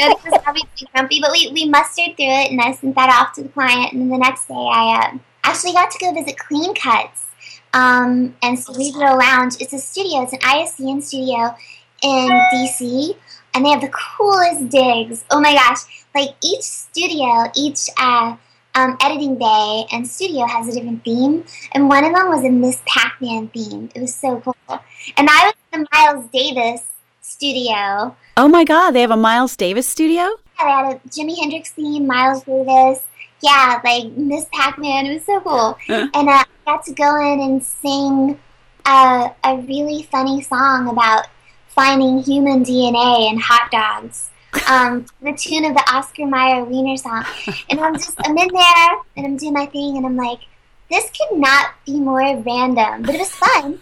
know, was obviously grumpy, but we, we mustered through it, and I sent that off to the client. And then the next day, I uh, actually got to go visit Clean Cuts um, and Cerebral Lounge. It's a studio. It's an ISDN studio in DC, and they have the coolest digs. Oh my gosh! Like each studio, each uh, um, editing bay and studio has a different theme, and one of them was a Miss Pac-Man theme. It was so cool. And I was in the Miles Davis studio. Oh my God, they have a Miles Davis studio? Yeah, they had a Jimi Hendrix theme, Miles Davis. Yeah, like Miss Pac-Man. It was so cool. [laughs] and uh, I got to go in and sing uh, a really funny song about finding human DNA in hot dogs. Um, the tune of the Oscar Mayer Wiener song. And I'm just, I'm in there and I'm doing my thing and I'm like, this could not be more random, but it was fun.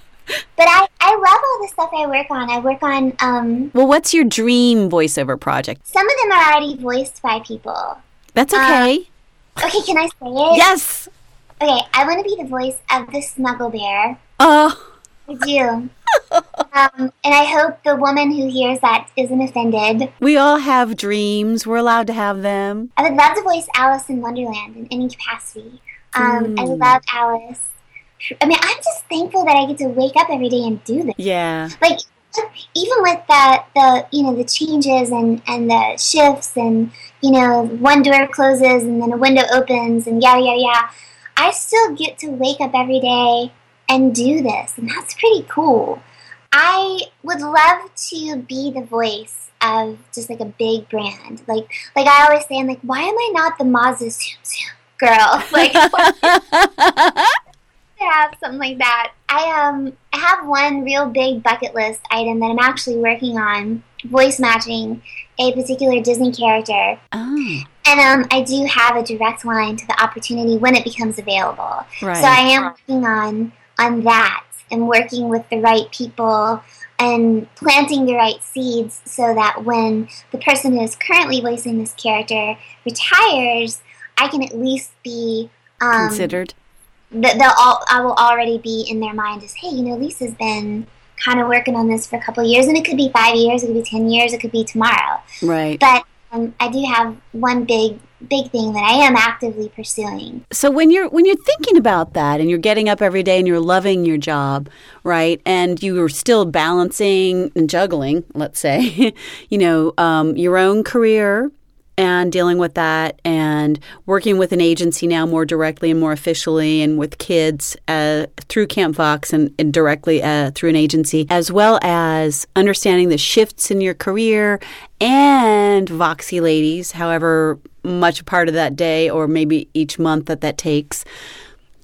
But I, I love all the stuff I work on. I work on, um, Well, what's your dream voiceover project? some of them are already voiced by people. That's okay. Okay, can I say it? yes. Okay, I want to be the voice of the Snuggle Bear. Oh, I do. Um, and I hope the woman who hears that isn't offended. we all have dreams. We're allowed to have them. I would love to voice Alice in Wonderland in any capacity. Um, I Mm. love Alice. I mean, I'm just thankful that I get to wake up every day and do this. Yeah. Like, even with the, the you know the changes and, and the shifts and you know one door closes and then a window opens and yada yada yada, I still get to wake up every day and do this, and that's pretty cool. I would love to be the voice of just like a big brand. Like like I always say, I'm like, why am I not the Mazda Zoom Zoom girl? [laughs] Like [laughs] have something like that. I um I have one real big bucket list item that I'm actually working on, voice matching a particular Disney character. Oh, And um, I do have a direct line to the opportunity when it becomes available. right. So I am working on on that and working with the right people and planting the right seeds so that when the person who is currently voicing this character retires, I can at least be um, Considered. That they'll all I will already be in their mind as hey, you know, Lisa's been kind of working on this for a couple of years, and it could be five years, it could be ten years, it could be tomorrow. Right. But um, I do have one big big thing that I am actively pursuing. So when you're when you're thinking about that and you're getting up every day and you're loving your job, right? And you're still balancing and juggling, let's say, [laughs] you know, um, your own career and dealing with that and working with an agency now more directly and more officially and with kids uh, through Camp Fox and, and directly uh, through an agency, as well as understanding the shifts in your career and Voxy Ladies, however much part of that day or maybe each month that that takes.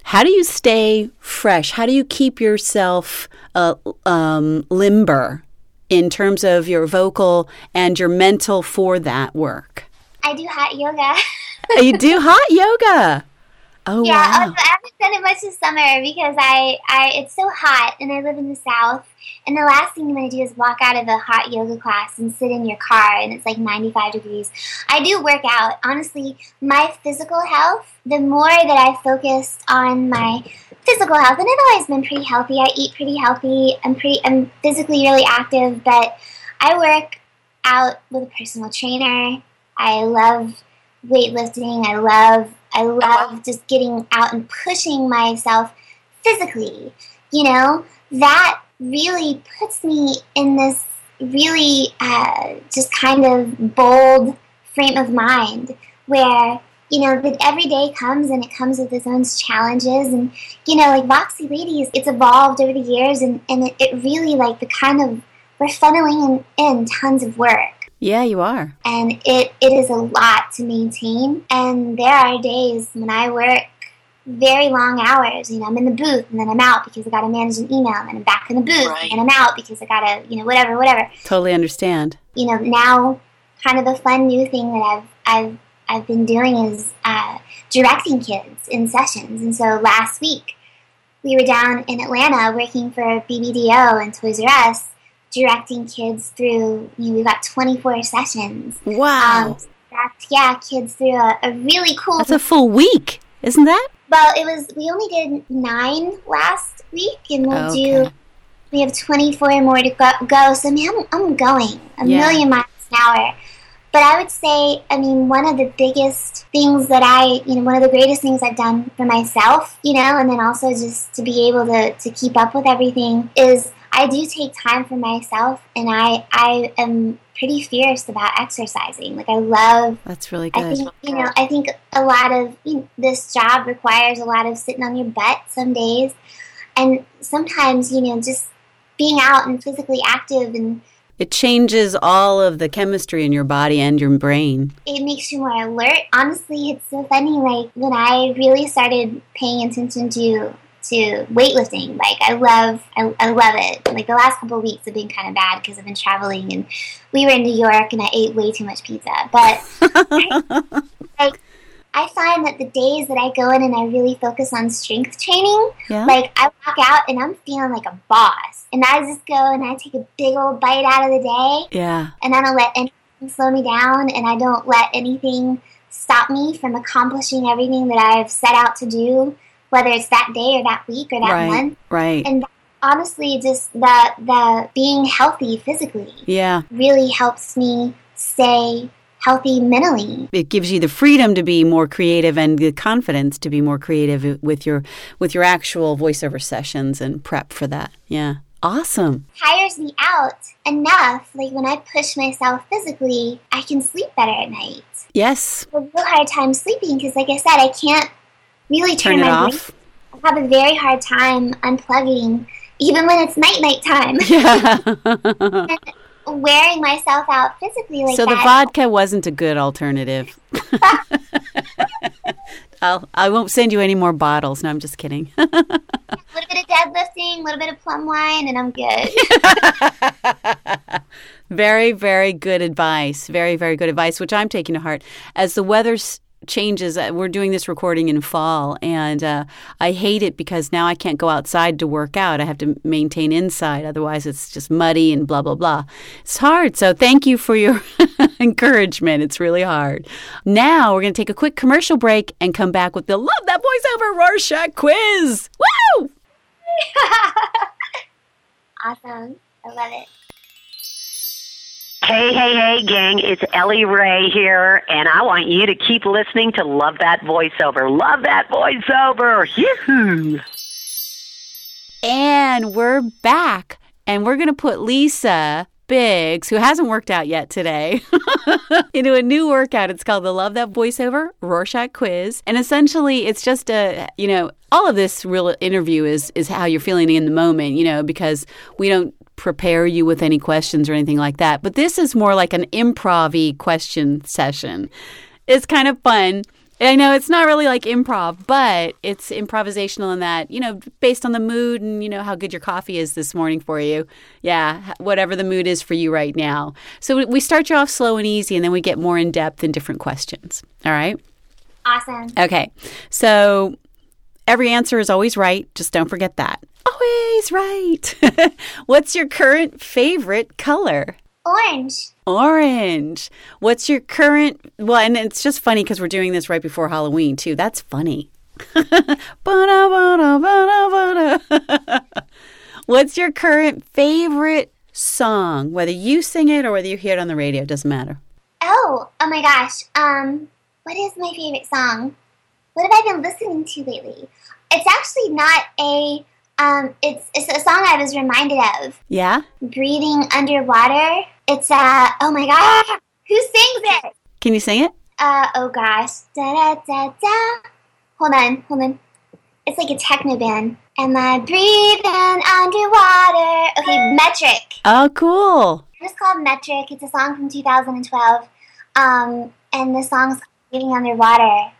How do you stay fresh? How do you keep yourself uh, um, limber in terms of your vocal and your mental for that work? I do hot yoga. [laughs] you do hot yoga. Oh yeah, wow! I haven't done it much this summer because I, I it's so hot and I live in the south. And the last thing you want to do is walk out of a hot yoga class and sit in your car and it's like 95 degrees. I do work out. Honestly, my physical health, the more that I focused on my physical health, and I've always been pretty healthy. I eat pretty healthy. I'm pretty I'm physically really active, but I work out with a personal trainer. I love weightlifting. I love I love just getting out and pushing myself physically. You know, that really puts me in this really uh, just kind of bold frame of mind where you know that every day comes and it comes with its own challenges and you know like voxy ladies it's evolved over the years and, and it, it really like the kind of we're funneling in, in tons of work yeah, you are. and it, it is a lot to maintain. And there are days when I work very long hours. You know, I'm in the booth and then I'm out because I got to manage an email, and then I'm back in the booth Right. and I'm out because I got to, you know, whatever, whatever. Totally understand. You know, now kind of the fun new thing that I've I've I've been doing is uh, directing kids in sessions. And so last week we were down in Atlanta working for BBDO and Toys R Us, directing kids through. You know, we got 24 sessions. Wow, Um, direct, yeah, kids through a, a really cool. that's a full week, isn't that? well, it was. We only did nine last week, and we'll Okay. do We have 24 more to go, go so I mean, I'm, I'm going a Yeah. million miles an hour. But I would say, I mean, one of the biggest things that I, you know, one of the greatest things I've done for myself, you know, and then also just to be able to, to keep up with everything is I do take time for myself and I, I am pretty fierce about exercising. Like I love That's really I good. think you know. I think a lot of you know, this job requires a lot of sitting on your butt some days, and sometimes you know just being out and physically active and It changes all of the chemistry in your body and your brain. it makes you more alert. Honestly, it's so funny. Like when I really started paying attention to to weightlifting, like I love I, I love it. Like the last couple of weeks have been kind of bad because I've been traveling and we were in New York and I ate way too much pizza. But [laughs] like I find that the days that I go in and I really focus on strength training, Yeah. like I walk out and I'm feeling like a boss. And I just go and I take a big old bite out of the day yeah. and I don't let anything slow me down, and I don't let anything stop me from accomplishing everything that I've set out to do, whether it's that day or that week or that right. month. Right. And honestly, just the the being healthy physically yeah. really helps me stay healthy mentally. It gives you the freedom to be more creative and the confidence to be more creative with your with your actual voiceover sessions and prep for that. Yeah. Awesome. Tires me out enough, like when I push myself physically, I can sleep better at night. Yes. I have a real hard time sleeping because, like I said, I can't really turn, Turn it my off. I have a very hard time unplugging, even when it's night night time. [laughs] Yeah. Wearing myself out physically like so the that. vodka wasn't a good alternative. [laughs] I'll, I won't send you any more bottles. No, I'm just kidding. [laughs] a little bit of deadlifting, a little bit of plum wine, and I'm good. very, very good advice. Very, very good advice, which I'm taking to heart. As the weather s- changes, uh, we're doing this recording in fall, and uh, I hate it because now I can't go outside to work out. I have to maintain inside, otherwise, it's just muddy and blah, blah, blah. It's hard. So, thank you for your [laughs] encouragement. It's really hard. Now, we're going to take a quick commercial break and come back with the Love That Voiceover Rorschach quiz. Woo! [laughs] awesome. I love it. Hey, hey, hey, gang, it's Elley-Ray here, and I want you to keep listening to Love That Voiceover. Love that voiceover! Yoo-hoo! And we're back. And we're going to put Lisa Biggs, who hasn't worked out yet today, [laughs] into a new workout. It's called the Love That Voiceover Rorschach Quiz. And essentially, it's just a, you know, all of this real interview is is how you're feeling in the moment, you know, because we don't prepare you with any questions or anything like that. But this is more like an improv question session. It's kind of fun. I know it's not really like improv, but it's improvisational in that, you know, based on the mood and, you know, how good your coffee is this morning for you. Yeah, whatever the mood is for you right now. So we- we start you off slow and easy, and then we get more in depth in different questions. All right? Awesome. Okay. So every answer is always right. Just don't forget that. Always right. [laughs] What's your current favorite color? Orange. Orange. What's your current? Well, and it's just funny because we're doing this right before Halloween too. That's funny. [laughs] [laughs] What's your current favorite song? Whether you sing it or whether you hear it on the radio, it doesn't matter. Oh, oh my gosh. Um, what is my favorite song? What have I been listening to lately? It's actually not a um it's it's a song I was reminded of. Yeah. Breathing Underwater. It's uh oh my gosh. Who sings it? Can you sing it? Uh oh gosh. Da da da da. Hold on, hold on. It's like a techno band. Am I breathing underwater? Okay, Metric. Oh, cool. It's called Metric. It's a song from 2012. Um, and the song's Breathing Underwater.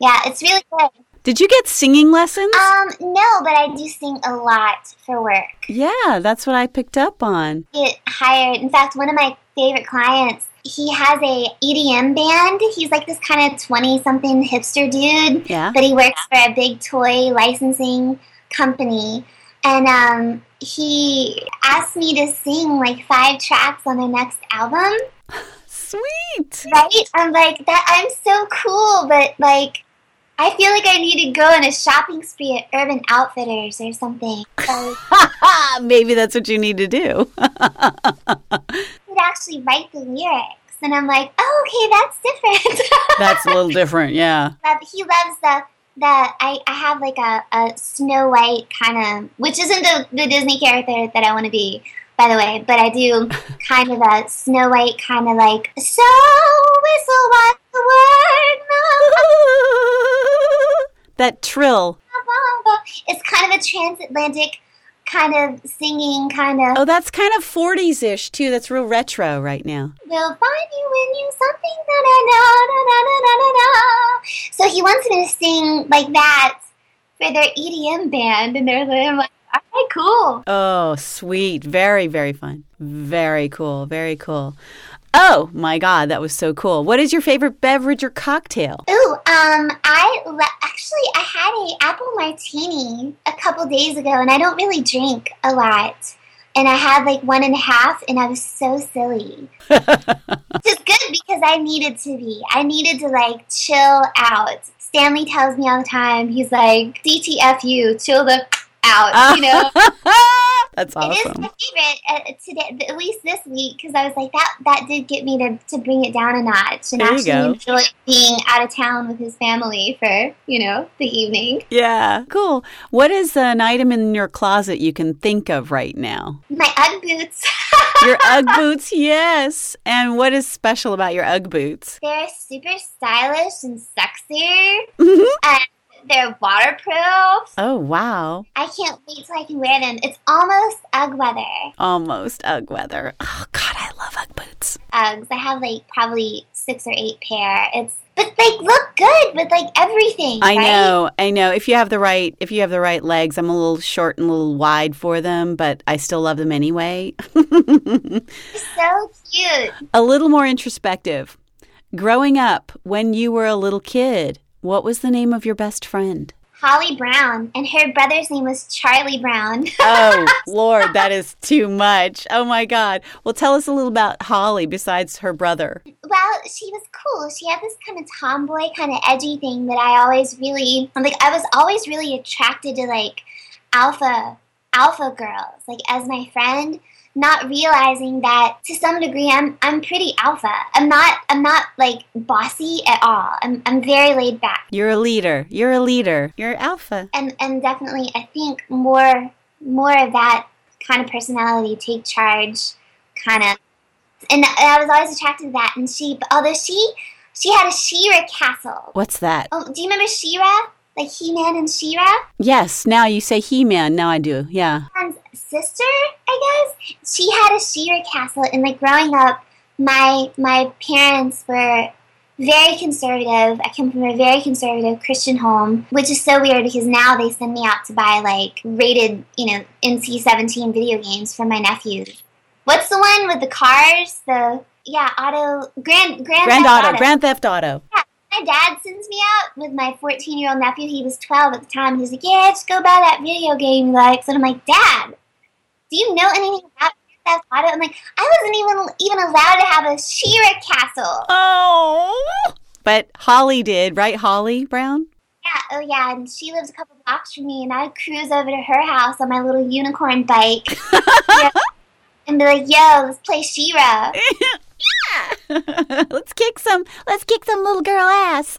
Yeah, it's really good. Did you get singing lessons? Um, no, but I do sing a lot for work. yeah, that's what I picked up on. Get hired. In fact, one of my favorite clients, he has a EDM band. He's like this kind of 20 something hipster dude. Yeah. But he works for a big toy licensing company. And um, he asked me to sing like five tracks on their next album. [laughs] Sweet. Right? I'm like that. I'm so cool, but like, I feel like I need to go on a shopping spree at Urban Outfitters or something. [laughs] So Maybe that's what you need to do. [laughs] would actually write the lyrics, and I'm like, oh, okay, that's different. [laughs] that's a little different, yeah. But he loves the the I, I have like a, a Snow White kind of, which isn't the, the Disney character that I want to be, by the way, but I do [laughs] kind of a Snow White kind of like so whistle what the word. [laughs] that trill. It's kind of a transatlantic kind of singing, kind of. Oh, that's kind of 40s ish, too. That's real retro right now. We'll find you you something. Da, da, da, so he wants me to sing like that for their EDM band, and they're like, I'm like, all right, cool. Oh, sweet. Very, very fun. Very cool. Very cool. Oh my God, that was so cool. What is your favorite beverage or cocktail? Ooh, um, I le- actually I had a apple martini a couple days ago, and I don't really drink a lot. And I had like one and a half, and I was so silly. [laughs] Which is good because I needed to be. I needed to like chill out. Stanley tells me all the time, he's like, DTFU, chill the out, you know? [laughs] That's It is my favorite uh, today, at least this week, because I was like that. That did get me to, to bring it down a notch and There actually enjoy being out of town with his family for you know the evening. Yeah, cool. What is an item in your closet you can think of right now? My UGG boots. [laughs] Your Ugg boots, yes. And what is special about your Ugg boots? they're super stylish and sexy, Mhm. and they're waterproof. Oh, wow. I can't wait till I can wear them. It's almost UGG weather. Almost Ugg weather. Oh, God, I love Ugg boots. Um, Uggs. I have like probably six or eight pair. It's but like look good with like everything. I right? know, I know. If you have the right, if you have the right legs, I'm a little short and a little wide for them, but I still love them anyway. [laughs] So cute. a little more introspective. Growing up, when you were a little kid, what was the name of your best friend? Holly Brown, and her brother's name was Charlie Brown. [laughs] Oh, Lord, that is too much. Oh, my God. Well, tell us a little about Holly besides her brother. well, she was cool. She had this kind of tomboy, kind of edgy thing that I always really like. I was always really attracted to like alpha alpha girls, like as my friend. Not realizing that to some degree I'm I'm pretty alpha. I'm not I'm not like bossy at all. I'm I'm very laid back. You're a leader. You're a leader. You're alpha. and and definitely I think more more of that kind of personality take charge kind of and I was always attracted to that and she although she she had a She-Ra castle. What's that? Oh, do you remember She-Ra? Like He-Man and She-Ra? Yes, now you say He Man. Now I do. Yeah. And sister, I guess. She had a She-Ra castle and like growing up my my parents were very conservative. I come from a very conservative Christian home, which is so weird because now they send me out to buy like rated, you know, NC seventeen video games for my nephews. What's the one with the cars? The yeah, auto grand grand Grand Theft Auto. Grand Theft Auto. Yeah my dad sends me out with my 14 year old nephew. He was 12 at the time. He's like, Yeah, just go buy that video game he likes. And I'm like, Dad, do you know anything about Theft Auto? I'm like, I wasn't even even allowed to have a She-Ra castle. Oh. But Holly did, right, Holly Brown? Yeah, oh yeah, and she lives a couple blocks from me, and I'd cruise over to her house on my little unicorn bike. [laughs] Yeah. And be like, yo, let's play She-Ra. [laughs] Yeah. [laughs] let's kick some let's kick some little girl ass.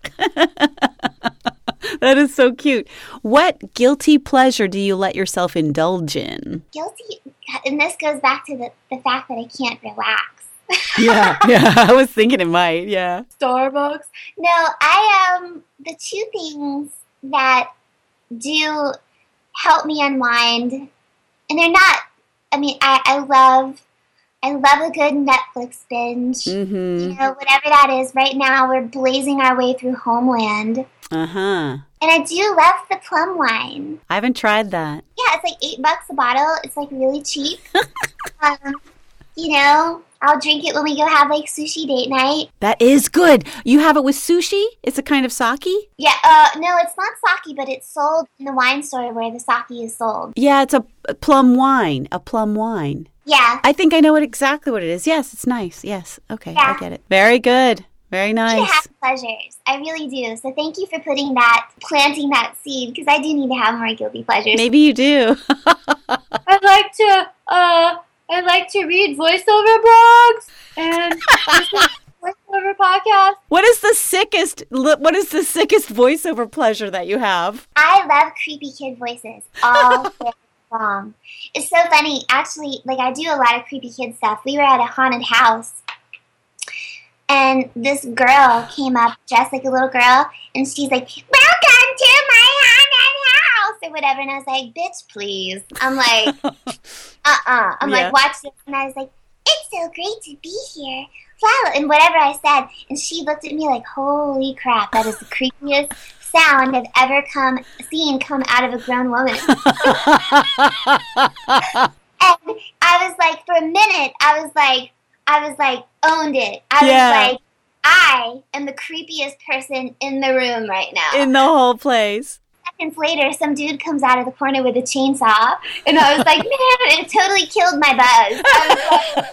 [laughs] that is so cute. What guilty pleasure do you let yourself indulge in? Guilty. And this goes back to the, the fact that I can't relax. [laughs] Yeah, yeah. I was thinking it might, yeah. Starbucks. No, I um the two things that do help me unwind, and they're not. I mean, I I love I love a good Netflix binge. Mm-hmm. You know, whatever that is. Right now, we're blazing our way through Homeland, Uh-huh. and I do love the plum wine. I haven't tried that. Yeah, it's like eight bucks a bottle. It's like really cheap. [laughs] um, you know, I'll drink it when we go have like sushi date night. That is good. You have it with sushi? It's a kind of sake? Yeah, uh, no, it's not sake, but it's sold in the wine store where the sake is sold. Yeah, it's a plum wine. A plum wine. Yeah, I think I know what exactly what it is. Yes, it's nice. Yes. Okay, I get it. Very good. Very to nice. have pleasures. I really do. So thank you for putting that, planting that seed, because I do need to have more guilty pleasures. Maybe you do. [laughs] I'd like to uh I'd like to read voiceover blogs and [laughs] voiceover podcasts. what is the sickest? What is the sickest voiceover pleasure that you have? I love creepy kid voices all [laughs] day long. It's so funny. Actually, like I do a lot of creepy kid stuff. We were at a haunted house, and this girl came up dressed like a little girl, and she's like, "Welcome to my haunted house," or whatever. And I was like, "Bitch, please." I'm like, [laughs] "Uh-uh." I'm Yeah. like, "Watch this," and I was like, "It's so great to be here." Wow, and whatever I said, and she looked at me like, "Holy crap, that is the creepiest." Sound I've ever come seen come out of a grown woman. [laughs] And I was like, for a minute, I was like, I was like, owned it. I Yeah. was like, I am the creepiest person in the room right now. In the whole place. Seconds later, some dude comes out of the corner with a chainsaw, and I was like, [laughs] man, it totally killed my buzz.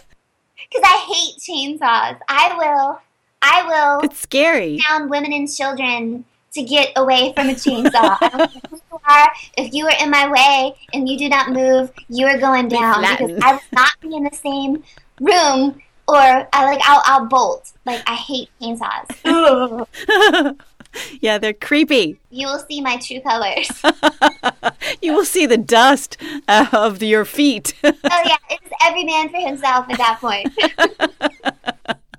Because [laughs] I hate chainsaws. I will, I will It's scary. down women and children to get away from a chainsaw. I don't care who you are. If you are in my way and you do not move, you are going down because. I will not be in the same room or I like I'll, I'll bolt. Like I hate chainsaws. [laughs] yeah, they're creepy. You will see my true colors. [laughs] You will see the dust uh, of your feet. [laughs] oh yeah, it's every man for himself at that point.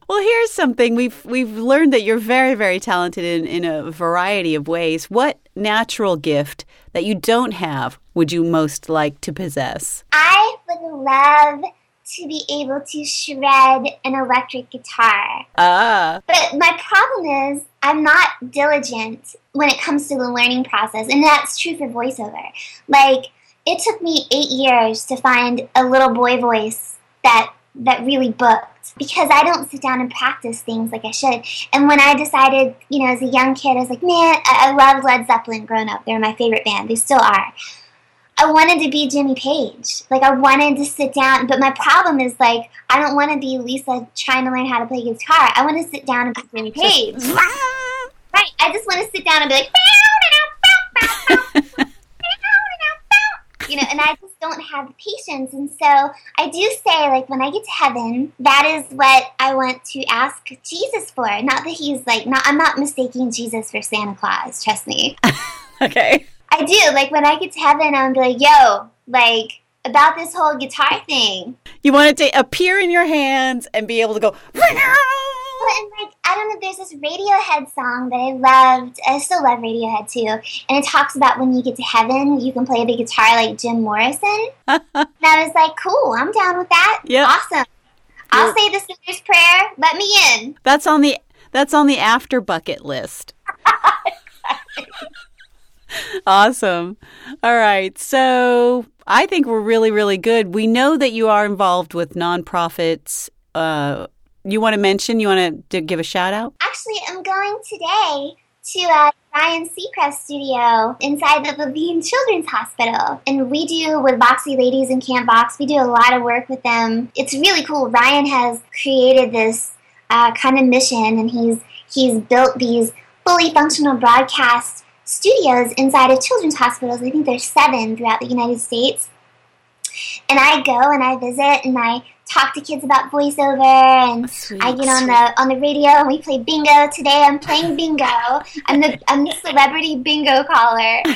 Well, here's something we've we've learned that you're very very talented in in a variety of ways. What natural gift that you don't have would you most like to possess? I would love to be able to shred an electric guitar. Ah, But my problem is, I'm not diligent when it comes to the learning process, and that's true for voiceover. Like, it took me eight years to find a little boy voice that that really booked because I don't sit down and practice things like I should. And when I decided, you know, as a young kid, I was like, man, I, I loved Led Zeppelin growing up. They're my favorite band. They still are. I wanted to be Jimmy Page. Like I wanted to sit down, but my problem is like I don't want to be Lisa trying to learn how to play guitar. I want to sit down and be Jimmy Page. [laughs] right. I just want to sit down and be like [laughs] you know, and I just don't have the patience. And so I do say, like, when I get to heaven, that is what I want to ask Jesus for. Not that he's like, not, I'm not mistaking Jesus for Santa Claus, trust me. [laughs] okay. I do. Like when I get to heaven, I'm gonna be like, yo, like about this whole guitar thing. You want it to appear in your hands and be able to go. And like I don't know, there's this Radiohead song that I loved. I still love Radiohead too, and it talks about when you get to heaven, you can play the guitar like Jim Morrison. [laughs] and I was like, cool, I'm down with that. Yeah, awesome. I'll say the sinner's prayer. Let me in. That's on the that's on the after bucket list. [laughs] [laughs] awesome. All right. So I think we're really, really good. We know that you are involved with nonprofits. Uh, you want to mention? You want to give a shout out? Actually, I'm going today to uh, Ryan Seacrest studio inside the Levine Children's Hospital. And we do with Voxy Ladies and Camp Box, we do a lot of work with them. It's really cool. Ryan has created this uh, kind of mission and he's he's built these fully functional broadcast studios inside of children's hospitals. I think there's seven throughout the United States. And I go and I visit and I talk to kids about voiceover and Sweet, I get on the on the radio and we play bingo. Today I'm playing bingo. I'm the I'm the celebrity bingo caller. [laughs]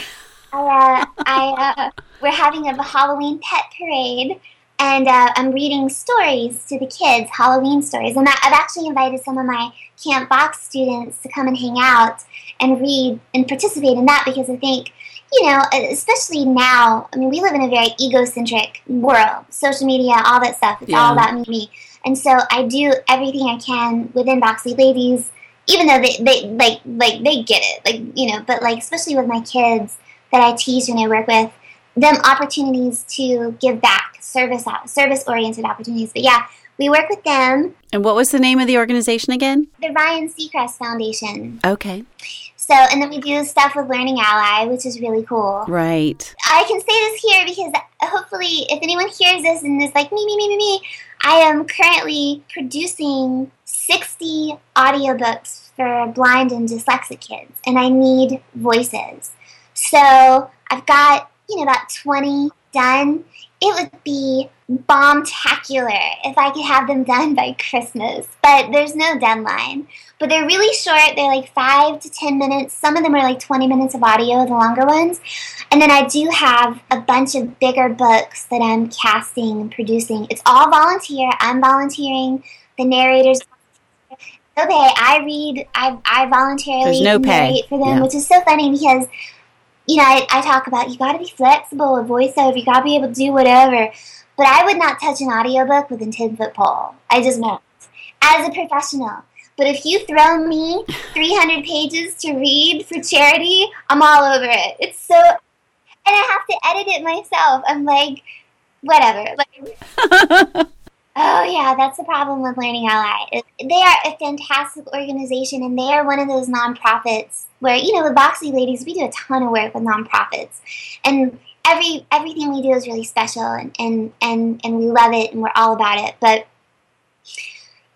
I, uh, I uh, we're having a Halloween pet parade, and uh, I'm reading stories to the kids, Halloween stories. And I, I've actually invited some of my Camp Box students to come and hang out and read and participate in that because I think, you know, especially now, I mean, we live in a very egocentric world, social media, all that stuff. It's all about me, me. And so I do everything I can within Voxy Ladies, even though they, they like like they get it, like you know, but like especially with my kids that I teach and I work with, them opportunities to give back, service service oriented opportunities. But yeah, we work with them, And what was the name of the organization again? the Ryan Seacrest Foundation. Okay. So and then we do stuff with Learning Ally, which is really cool. Right. I can say this here because hopefully, if anyone hears this and is like me, me, me, me, me, I am currently producing 60 audiobooks for blind and dyslexic kids, and I need voices. So I've got, you know, about 20 done. It would be bombtacular if I could have them done by Christmas, but there's no deadline. But they're really short. They're like five to ten minutes. Some of them are like 20 minutes of audio, the longer ones. And then I do have a bunch of bigger books that I'm casting and producing. It's all volunteer. I'm volunteering. The narrators no pay. I read. I I voluntarily There's no pay. narrate for them, Yeah. which is so funny because you know I, I talk about you got to be flexible with voiceover. You got to be able to do whatever. But I would not touch an audiobook with a ten foot pole. I just won't. As a professional. But if you throw me 300 pages to read for charity, I'm all over it. It's so, and I have to edit it myself. I'm like, whatever. Like, [laughs] Oh yeah, that's the problem with Learning Ally. They are a fantastic organization, and they are one of those nonprofits where you know, with Voxy Ladies, we do a ton of work with nonprofits, and every everything we do is really special, and and and, and we love it, and we're all about it. But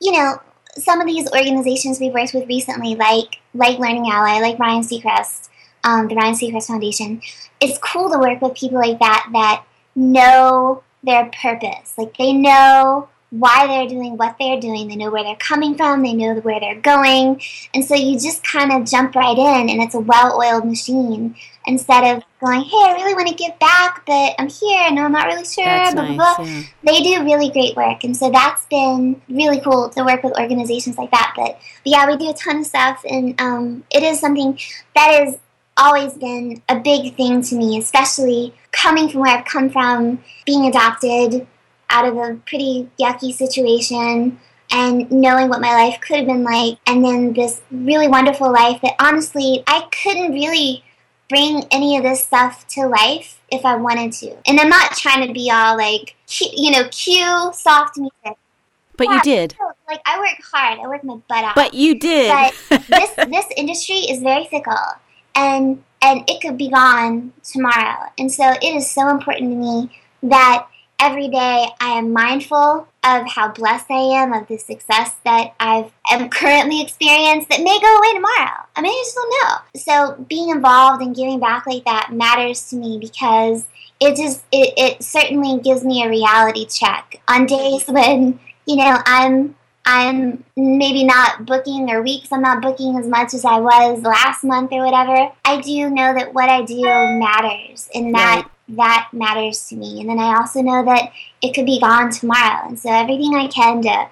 you know, some of these organizations we've worked with recently, like like Learning Ally, like Ryan Seacrest, um, the Ryan Seacrest Foundation, it's cool to work with people like that that know their purpose. Like they know why they're doing what they're doing. They know where they're coming from. They know where they're going. And so you just kind of jump right in, and it's a well-oiled machine instead of going, "Hey, I really want to give back, but I'm here. No, I'm not really sure." Blah, nice. blah, blah yeah. they do really great work and so that's been really cool to work with organizations like that but, but yeah we do a ton of stuff and um, it is something that has always been a big thing to me especially coming from where i've come from being adopted out of a pretty yucky situation and knowing what my life could have been like and then this really wonderful life that honestly i couldn't really bring any of this stuff to life if I wanted to. And I'm not trying to be all like, you know, cue soft music. But you did. Like I work hard. I work my butt off. But you did. But [laughs] this this industry is very fickle, and and it could be gone tomorrow. And so it is so important to me that every day I am mindful of how blessed I am of the success that I've am currently experienced that may go away tomorrow. I I just don't know. So being involved and giving back like that matters to me because it just it, it certainly gives me a reality check on days when you know I'm I'm maybe not booking or weeks I'm not booking as much as I was last month or whatever. I do know that what I do matters and that that matters to me. And then I also know that it could be gone tomorrow. And so everything I can to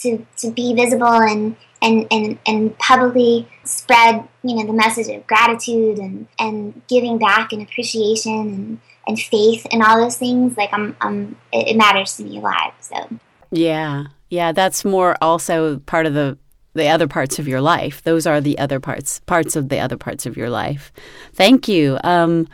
to, to be visible and, and, and, and publicly spread, you know, the message of gratitude and, and giving back and appreciation and, and faith and all those things, like I'm, I'm it, it matters to me a lot. So Yeah. Yeah, that's more also part of the the other parts of your life. Those are the other parts parts of the other parts of your life. Thank you. Um,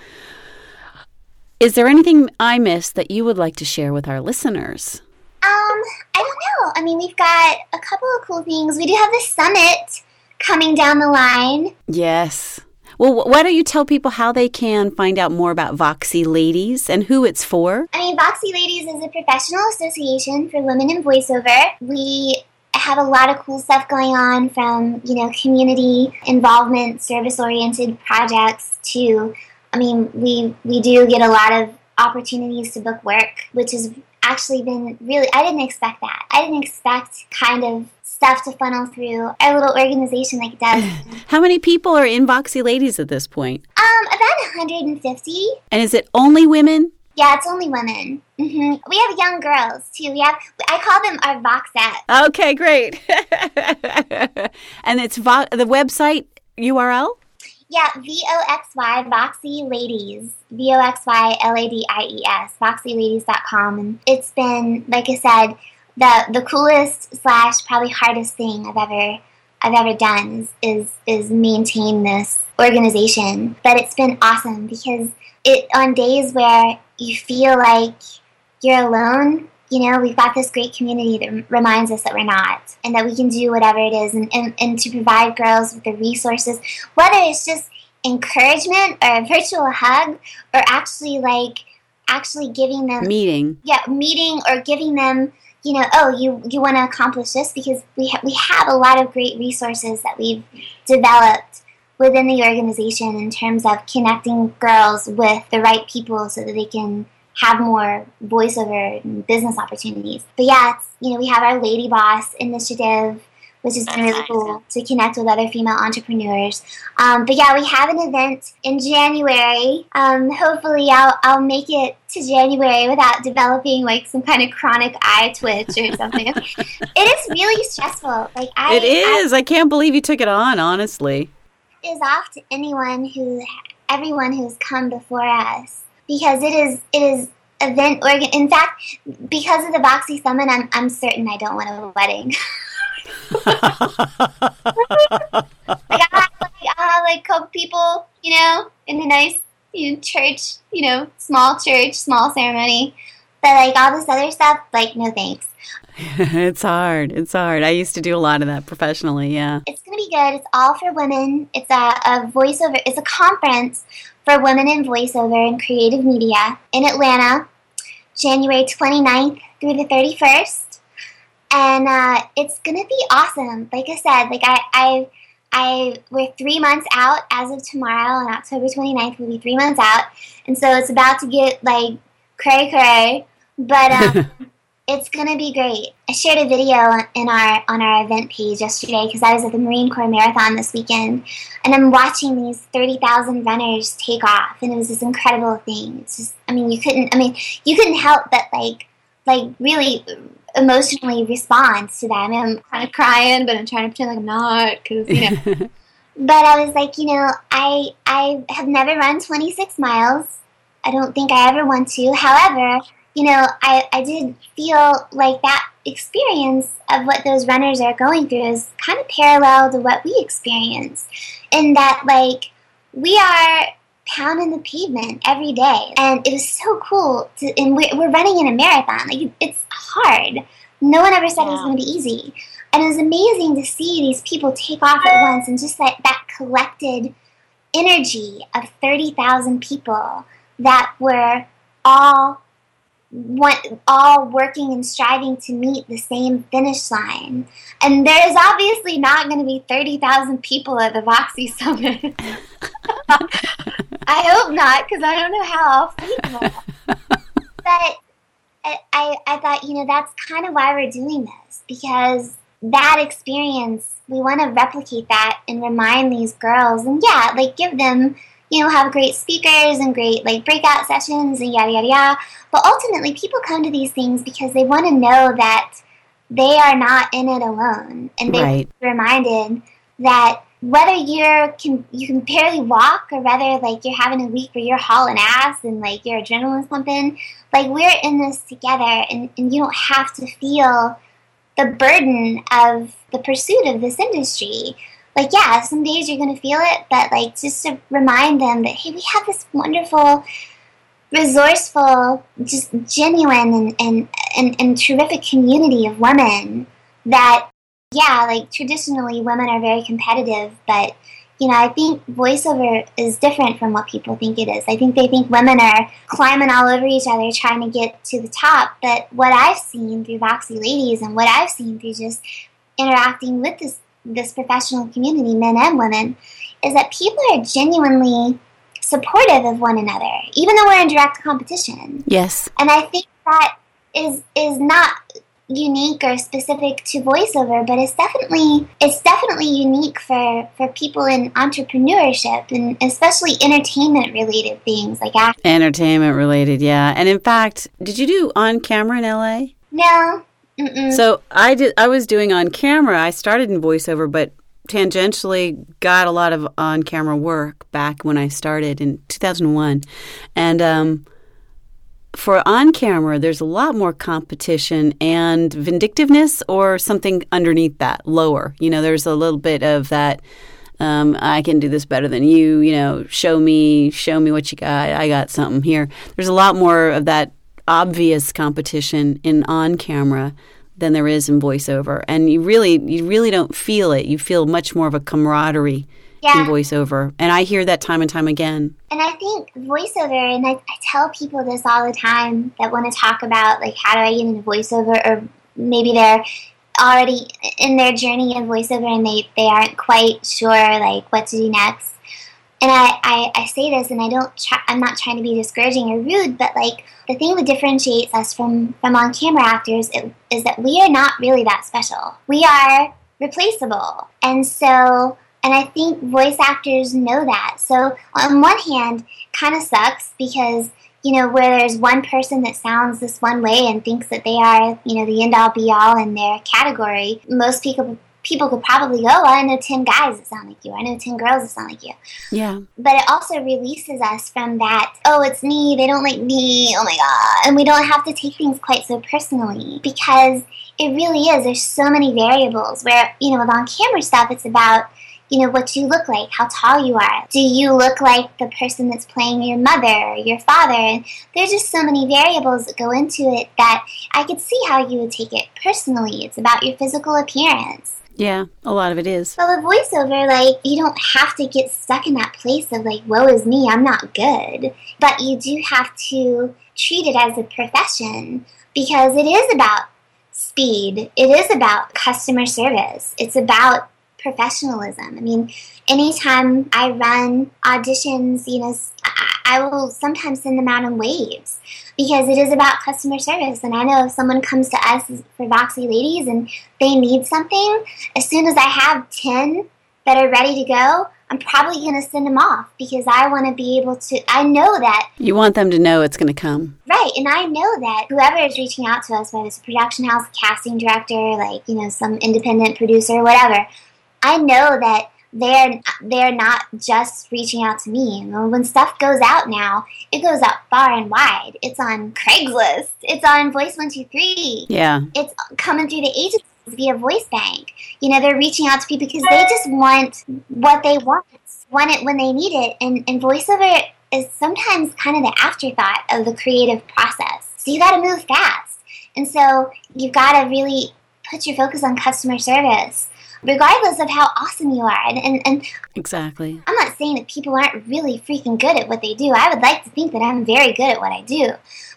is there anything I missed that you would like to share with our listeners? Um, I don't know. I mean, we've got a couple of cool things. We do have the summit coming down the line. Yes. Well, why don't you tell people how they can find out more about Voxy Ladies and who it's for? I mean, Voxy Ladies is a professional association for women in voiceover. We have a lot of cool stuff going on from, you know, community involvement, service oriented projects to, I mean, we, we do get a lot of opportunities to book work, which has actually been really, I didn't expect that. I didn't expect kind of stuff to funnel through our little organization like it does. [sighs] How many people are in Voxy Ladies at this point? um, about 150. And is it only women? Yeah, it's only women. Mm-hmm. We have young girls too. We have I call them our Voxette. Okay, great. [laughs] and it's vo- the website URL? Yeah, V O X Y Voxy Ladies. V O X Y L A D I E S. VoxyLadies.com. And it's been, like I said, the the coolest slash probably hardest thing I've ever I've ever done is is, is maintain this organization. But it's been awesome because it on days where you feel like you're alone, you know, we've got this great community that reminds us that we're not and that we can do whatever it is and, and, and to provide girls with the resources, whether it's just encouragement or a virtual hug or actually like actually giving them Meeting. yeah, meeting or giving them, you know, oh, you you want to accomplish this because we ha- we have a lot of great resources that we've developed within the organization in terms of connecting girls with the right people so that they can have more voiceover and business opportunities. But yeah, it's, you know, we have our Lady Boss initiative, which has been really cool to connect with other female entrepreneurs. Um, but yeah, we have an event in January. Um, hopefully, I'll, I'll make it to January without developing like some kind of chronic eye twitch or something. [laughs] it is really stressful. Like I, It is. I can't believe you took it on, honestly. is off to anyone who, everyone who's come before us, because it is it is event organ. In fact, because of the Voxy Summit, I'm I'm certain I don't want a wedding. [laughs] [laughs] like I have like, I have like couple people, you know, in a nice you know, church, you know, small church, small ceremony. But like all this other stuff, like no thanks. it's hard. It's hard. I used to do a lot of that professionally, yeah. It's gonna be good. It's all for women. It's a, a voiceover. It's a conference for women in voiceover and creative media in Atlanta, January 29th through the 31st, and uh, it's gonna be awesome. Like I said, like I, I, I, we're three months out as of tomorrow, on October 29th. We'll be three months out, and so it's about to get like cray cray, but. Um, [laughs] it's gonna be great. I shared a video in our on our event page yesterday because I was at the Marine Corps Marathon this weekend, and I'm watching these thirty thousand runners take off, and it was this incredible thing. It's just, I mean, you couldn't, I mean, you couldn't help but like, like really emotionally respond to that. I mean, I'm kind of crying, but I'm trying to pretend like I'm not because you know. [laughs] but I was like, you know, I I have never run 26 miles. I don't think I ever want to. However, you know, I, I did feel like that experience of what those runners are going through is kind of parallel to what we experience. In that, like, we are pounding the pavement every day. And it was so cool. To, and we're, we're running in a marathon. Like, it's hard. No one ever said it was going to be easy. And it was amazing to see these people take off at once and just that, that collected energy of 30,000 people that were all want, all working and striving to meet the same finish line. And there is obviously not going to be 30,000 people at the Voxy Summit. [laughs] I hope not, because I don't know how I'll feed them. but I, I, I thought, you know, that's kind of why we're doing this, because that experience, we want to replicate that and remind these girls, and yeah, like give them you know, have great speakers and great like breakout sessions and yada yada yada. But ultimately, people come to these things because they want to know that they are not in it alone, and they Right. reminded that whether you're can you can barely walk or whether like you're having a week where you're hauling ass and like your adrenaline's pumping, like we're in this together, and, and you don't have to feel the burden of the pursuit of this industry like yeah some days you're to feel it but like just to remind them that hey we have this wonderful resourceful just genuine and and, and, and terrific community of women that yeah like traditionally women are very competitive but you know i think voiceover is different from what people think it is. I think they think women are climbing all over each other trying to get to the top but what i've seen through voxy ladies and what i've seen through just interacting with this this professional community, men and women, is that people are genuinely supportive of one another, even though we're in direct competition. Yes. And I think that is is not unique or specific to voiceover, but it's definitely it's definitely unique for for people in entrepreneurship and especially entertainment related things like acting. Entertainment related, yeah. And in fact, did you do on camera in LA? No. Mm-mm. So I did. I was doing on camera. I started in voiceover, but tangentially got a lot of on camera work back when I started in 2001, and um, for on camera, there's a lot more competition and vindictiveness, or something underneath that, lower. You know, there's a little bit of that. Um, I can do this better than you. You know, show me, show me what you got. I got something here. There's a lot more of that obvious competition in on camera than there is in voiceover, and you really, you really don't feel it. You feel much more of a camaraderie Yeah. in voiceover, and I hear that time and time again. And I think voiceover, and I, I tell people this all the time that want to talk about like how do I get into voiceover or maybe they're already in their journey of voiceover and they, they aren't quite sure like what to do next. And I, I, I say this and I don't try, I'm not trying to be discouraging or rude, but like the thing that differentiates us from, from on camera actors is that we are not really that special. We are replaceable. And so and I think voice actors know that. So on one hand, kind of sucks because you know where there's one person that sounds this one way and thinks that they are you know the end all be all in their category. Most people people could probably go, oh, I know 10 guys that sound like you. I know 10 girls that sound like you. Yeah. But it also releases us from that, oh, it's me, they don't like me, oh my God. And we don't have to take things quite so personally because it really is. There's so many variables where, you know, with on camera stuff, it's about you know, what you look like, how tall you are. Do you look like the person that's playing your mother or your father? And there's just so many variables that go into it that I could see how you would take it personally. It's about your physical appearance. Yeah, a lot of it is. Well, with voiceover, like, you don't have to get stuck in that place of, like, woe is me, I'm not good. But you do have to treat it as a profession because it is about speed, it is about customer service, it's about professionalism. I mean, anytime I run auditions, you know, I will sometimes send them out in waves because it is about customer service. And I know if someone comes to us for Voxy Ladies and they need something, as soon as I have 10 that are ready to go, I'm probably going to send them off because I want to be able to. I know that. You want them to know it's going to come. Right. And I know that whoever is reaching out to us, whether it's a production house, casting director, like, you know, some independent producer, whatever, I know that they're they're not just reaching out to me. When stuff goes out now, it goes out far and wide. It's on Craigslist. It's on Voice One Two Three. Yeah, it's coming through the agencies via Voice Bank. You know, they're reaching out to people because they just want what they want, want it when they need it, and and voiceover is sometimes kind of the afterthought of the creative process. So you got to move fast, and so you've got to really put your focus on customer service regardless of how awesome you are. And, and, and, exactly. I'm not saying that people aren't really freaking good at what they do. I would like to think that I'm very good at what I do.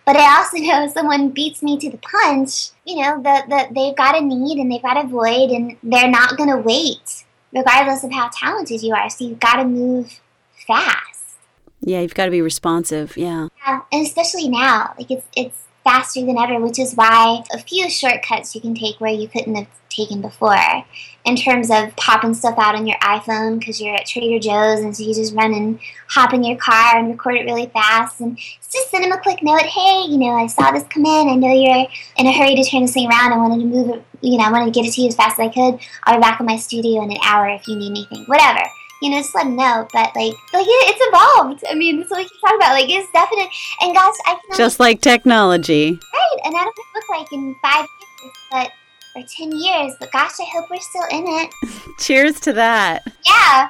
But I also [laughs] know if someone beats me to the punch, you know, that the, they've got a need and they've got a void and they're not going to wait, regardless of how talented you are. So you've got to move fast. Yeah, you've got to be responsive. Yeah. Yeah, and especially now, like it's it's faster than ever, which is why a few shortcuts you can take where you couldn't have taken before in terms of popping stuff out on your iPhone because you're at Trader Joe's and so you just run and hop in your car and record it really fast and just send them a quick note. Hey, you know, I saw this come in. I know you're in a hurry to turn this thing around. I wanted to move it, you know, I wanted to get it to you as fast as I could. I'll be back in my studio in an hour if you need anything. Whatever you know, just let them know. But like, like it's evolved. I mean, that's what we keep talking about. Like, it's definite. And gosh, I can just like technology, right? And I don't look like in five years, but or ten years. But gosh, I hope we're still in it. [laughs] Cheers to that. Yeah.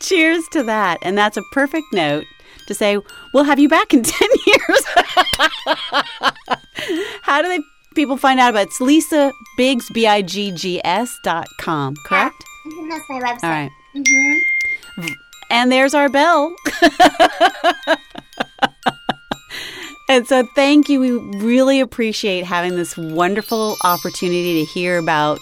Cheers to that. And that's a perfect note to say we'll have you back in [laughs] ten years. [laughs] How do they? People find out about it. it's Lisa Biggs B I G G S dot com, correct? Yeah. Mm-hmm, that's my website. All right. Mm-hmm. And there's our bell. And so, thank you. We really appreciate having this wonderful opportunity to hear about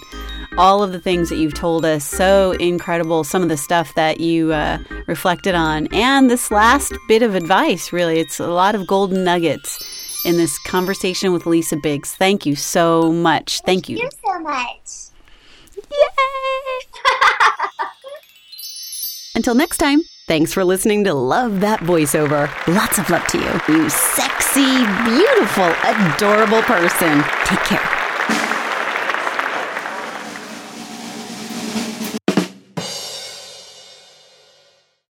all of the things that you've told us. So incredible, some of the stuff that you uh, reflected on. And this last bit of advice, really, it's a lot of golden nuggets in this conversation with Lisa Biggs. Thank you so much. Thank, Thank you. you so much. Yay! [laughs] Until next time, thanks for listening to Love That Voiceover. Lots of love to you, you sexy, beautiful, adorable person. Take care.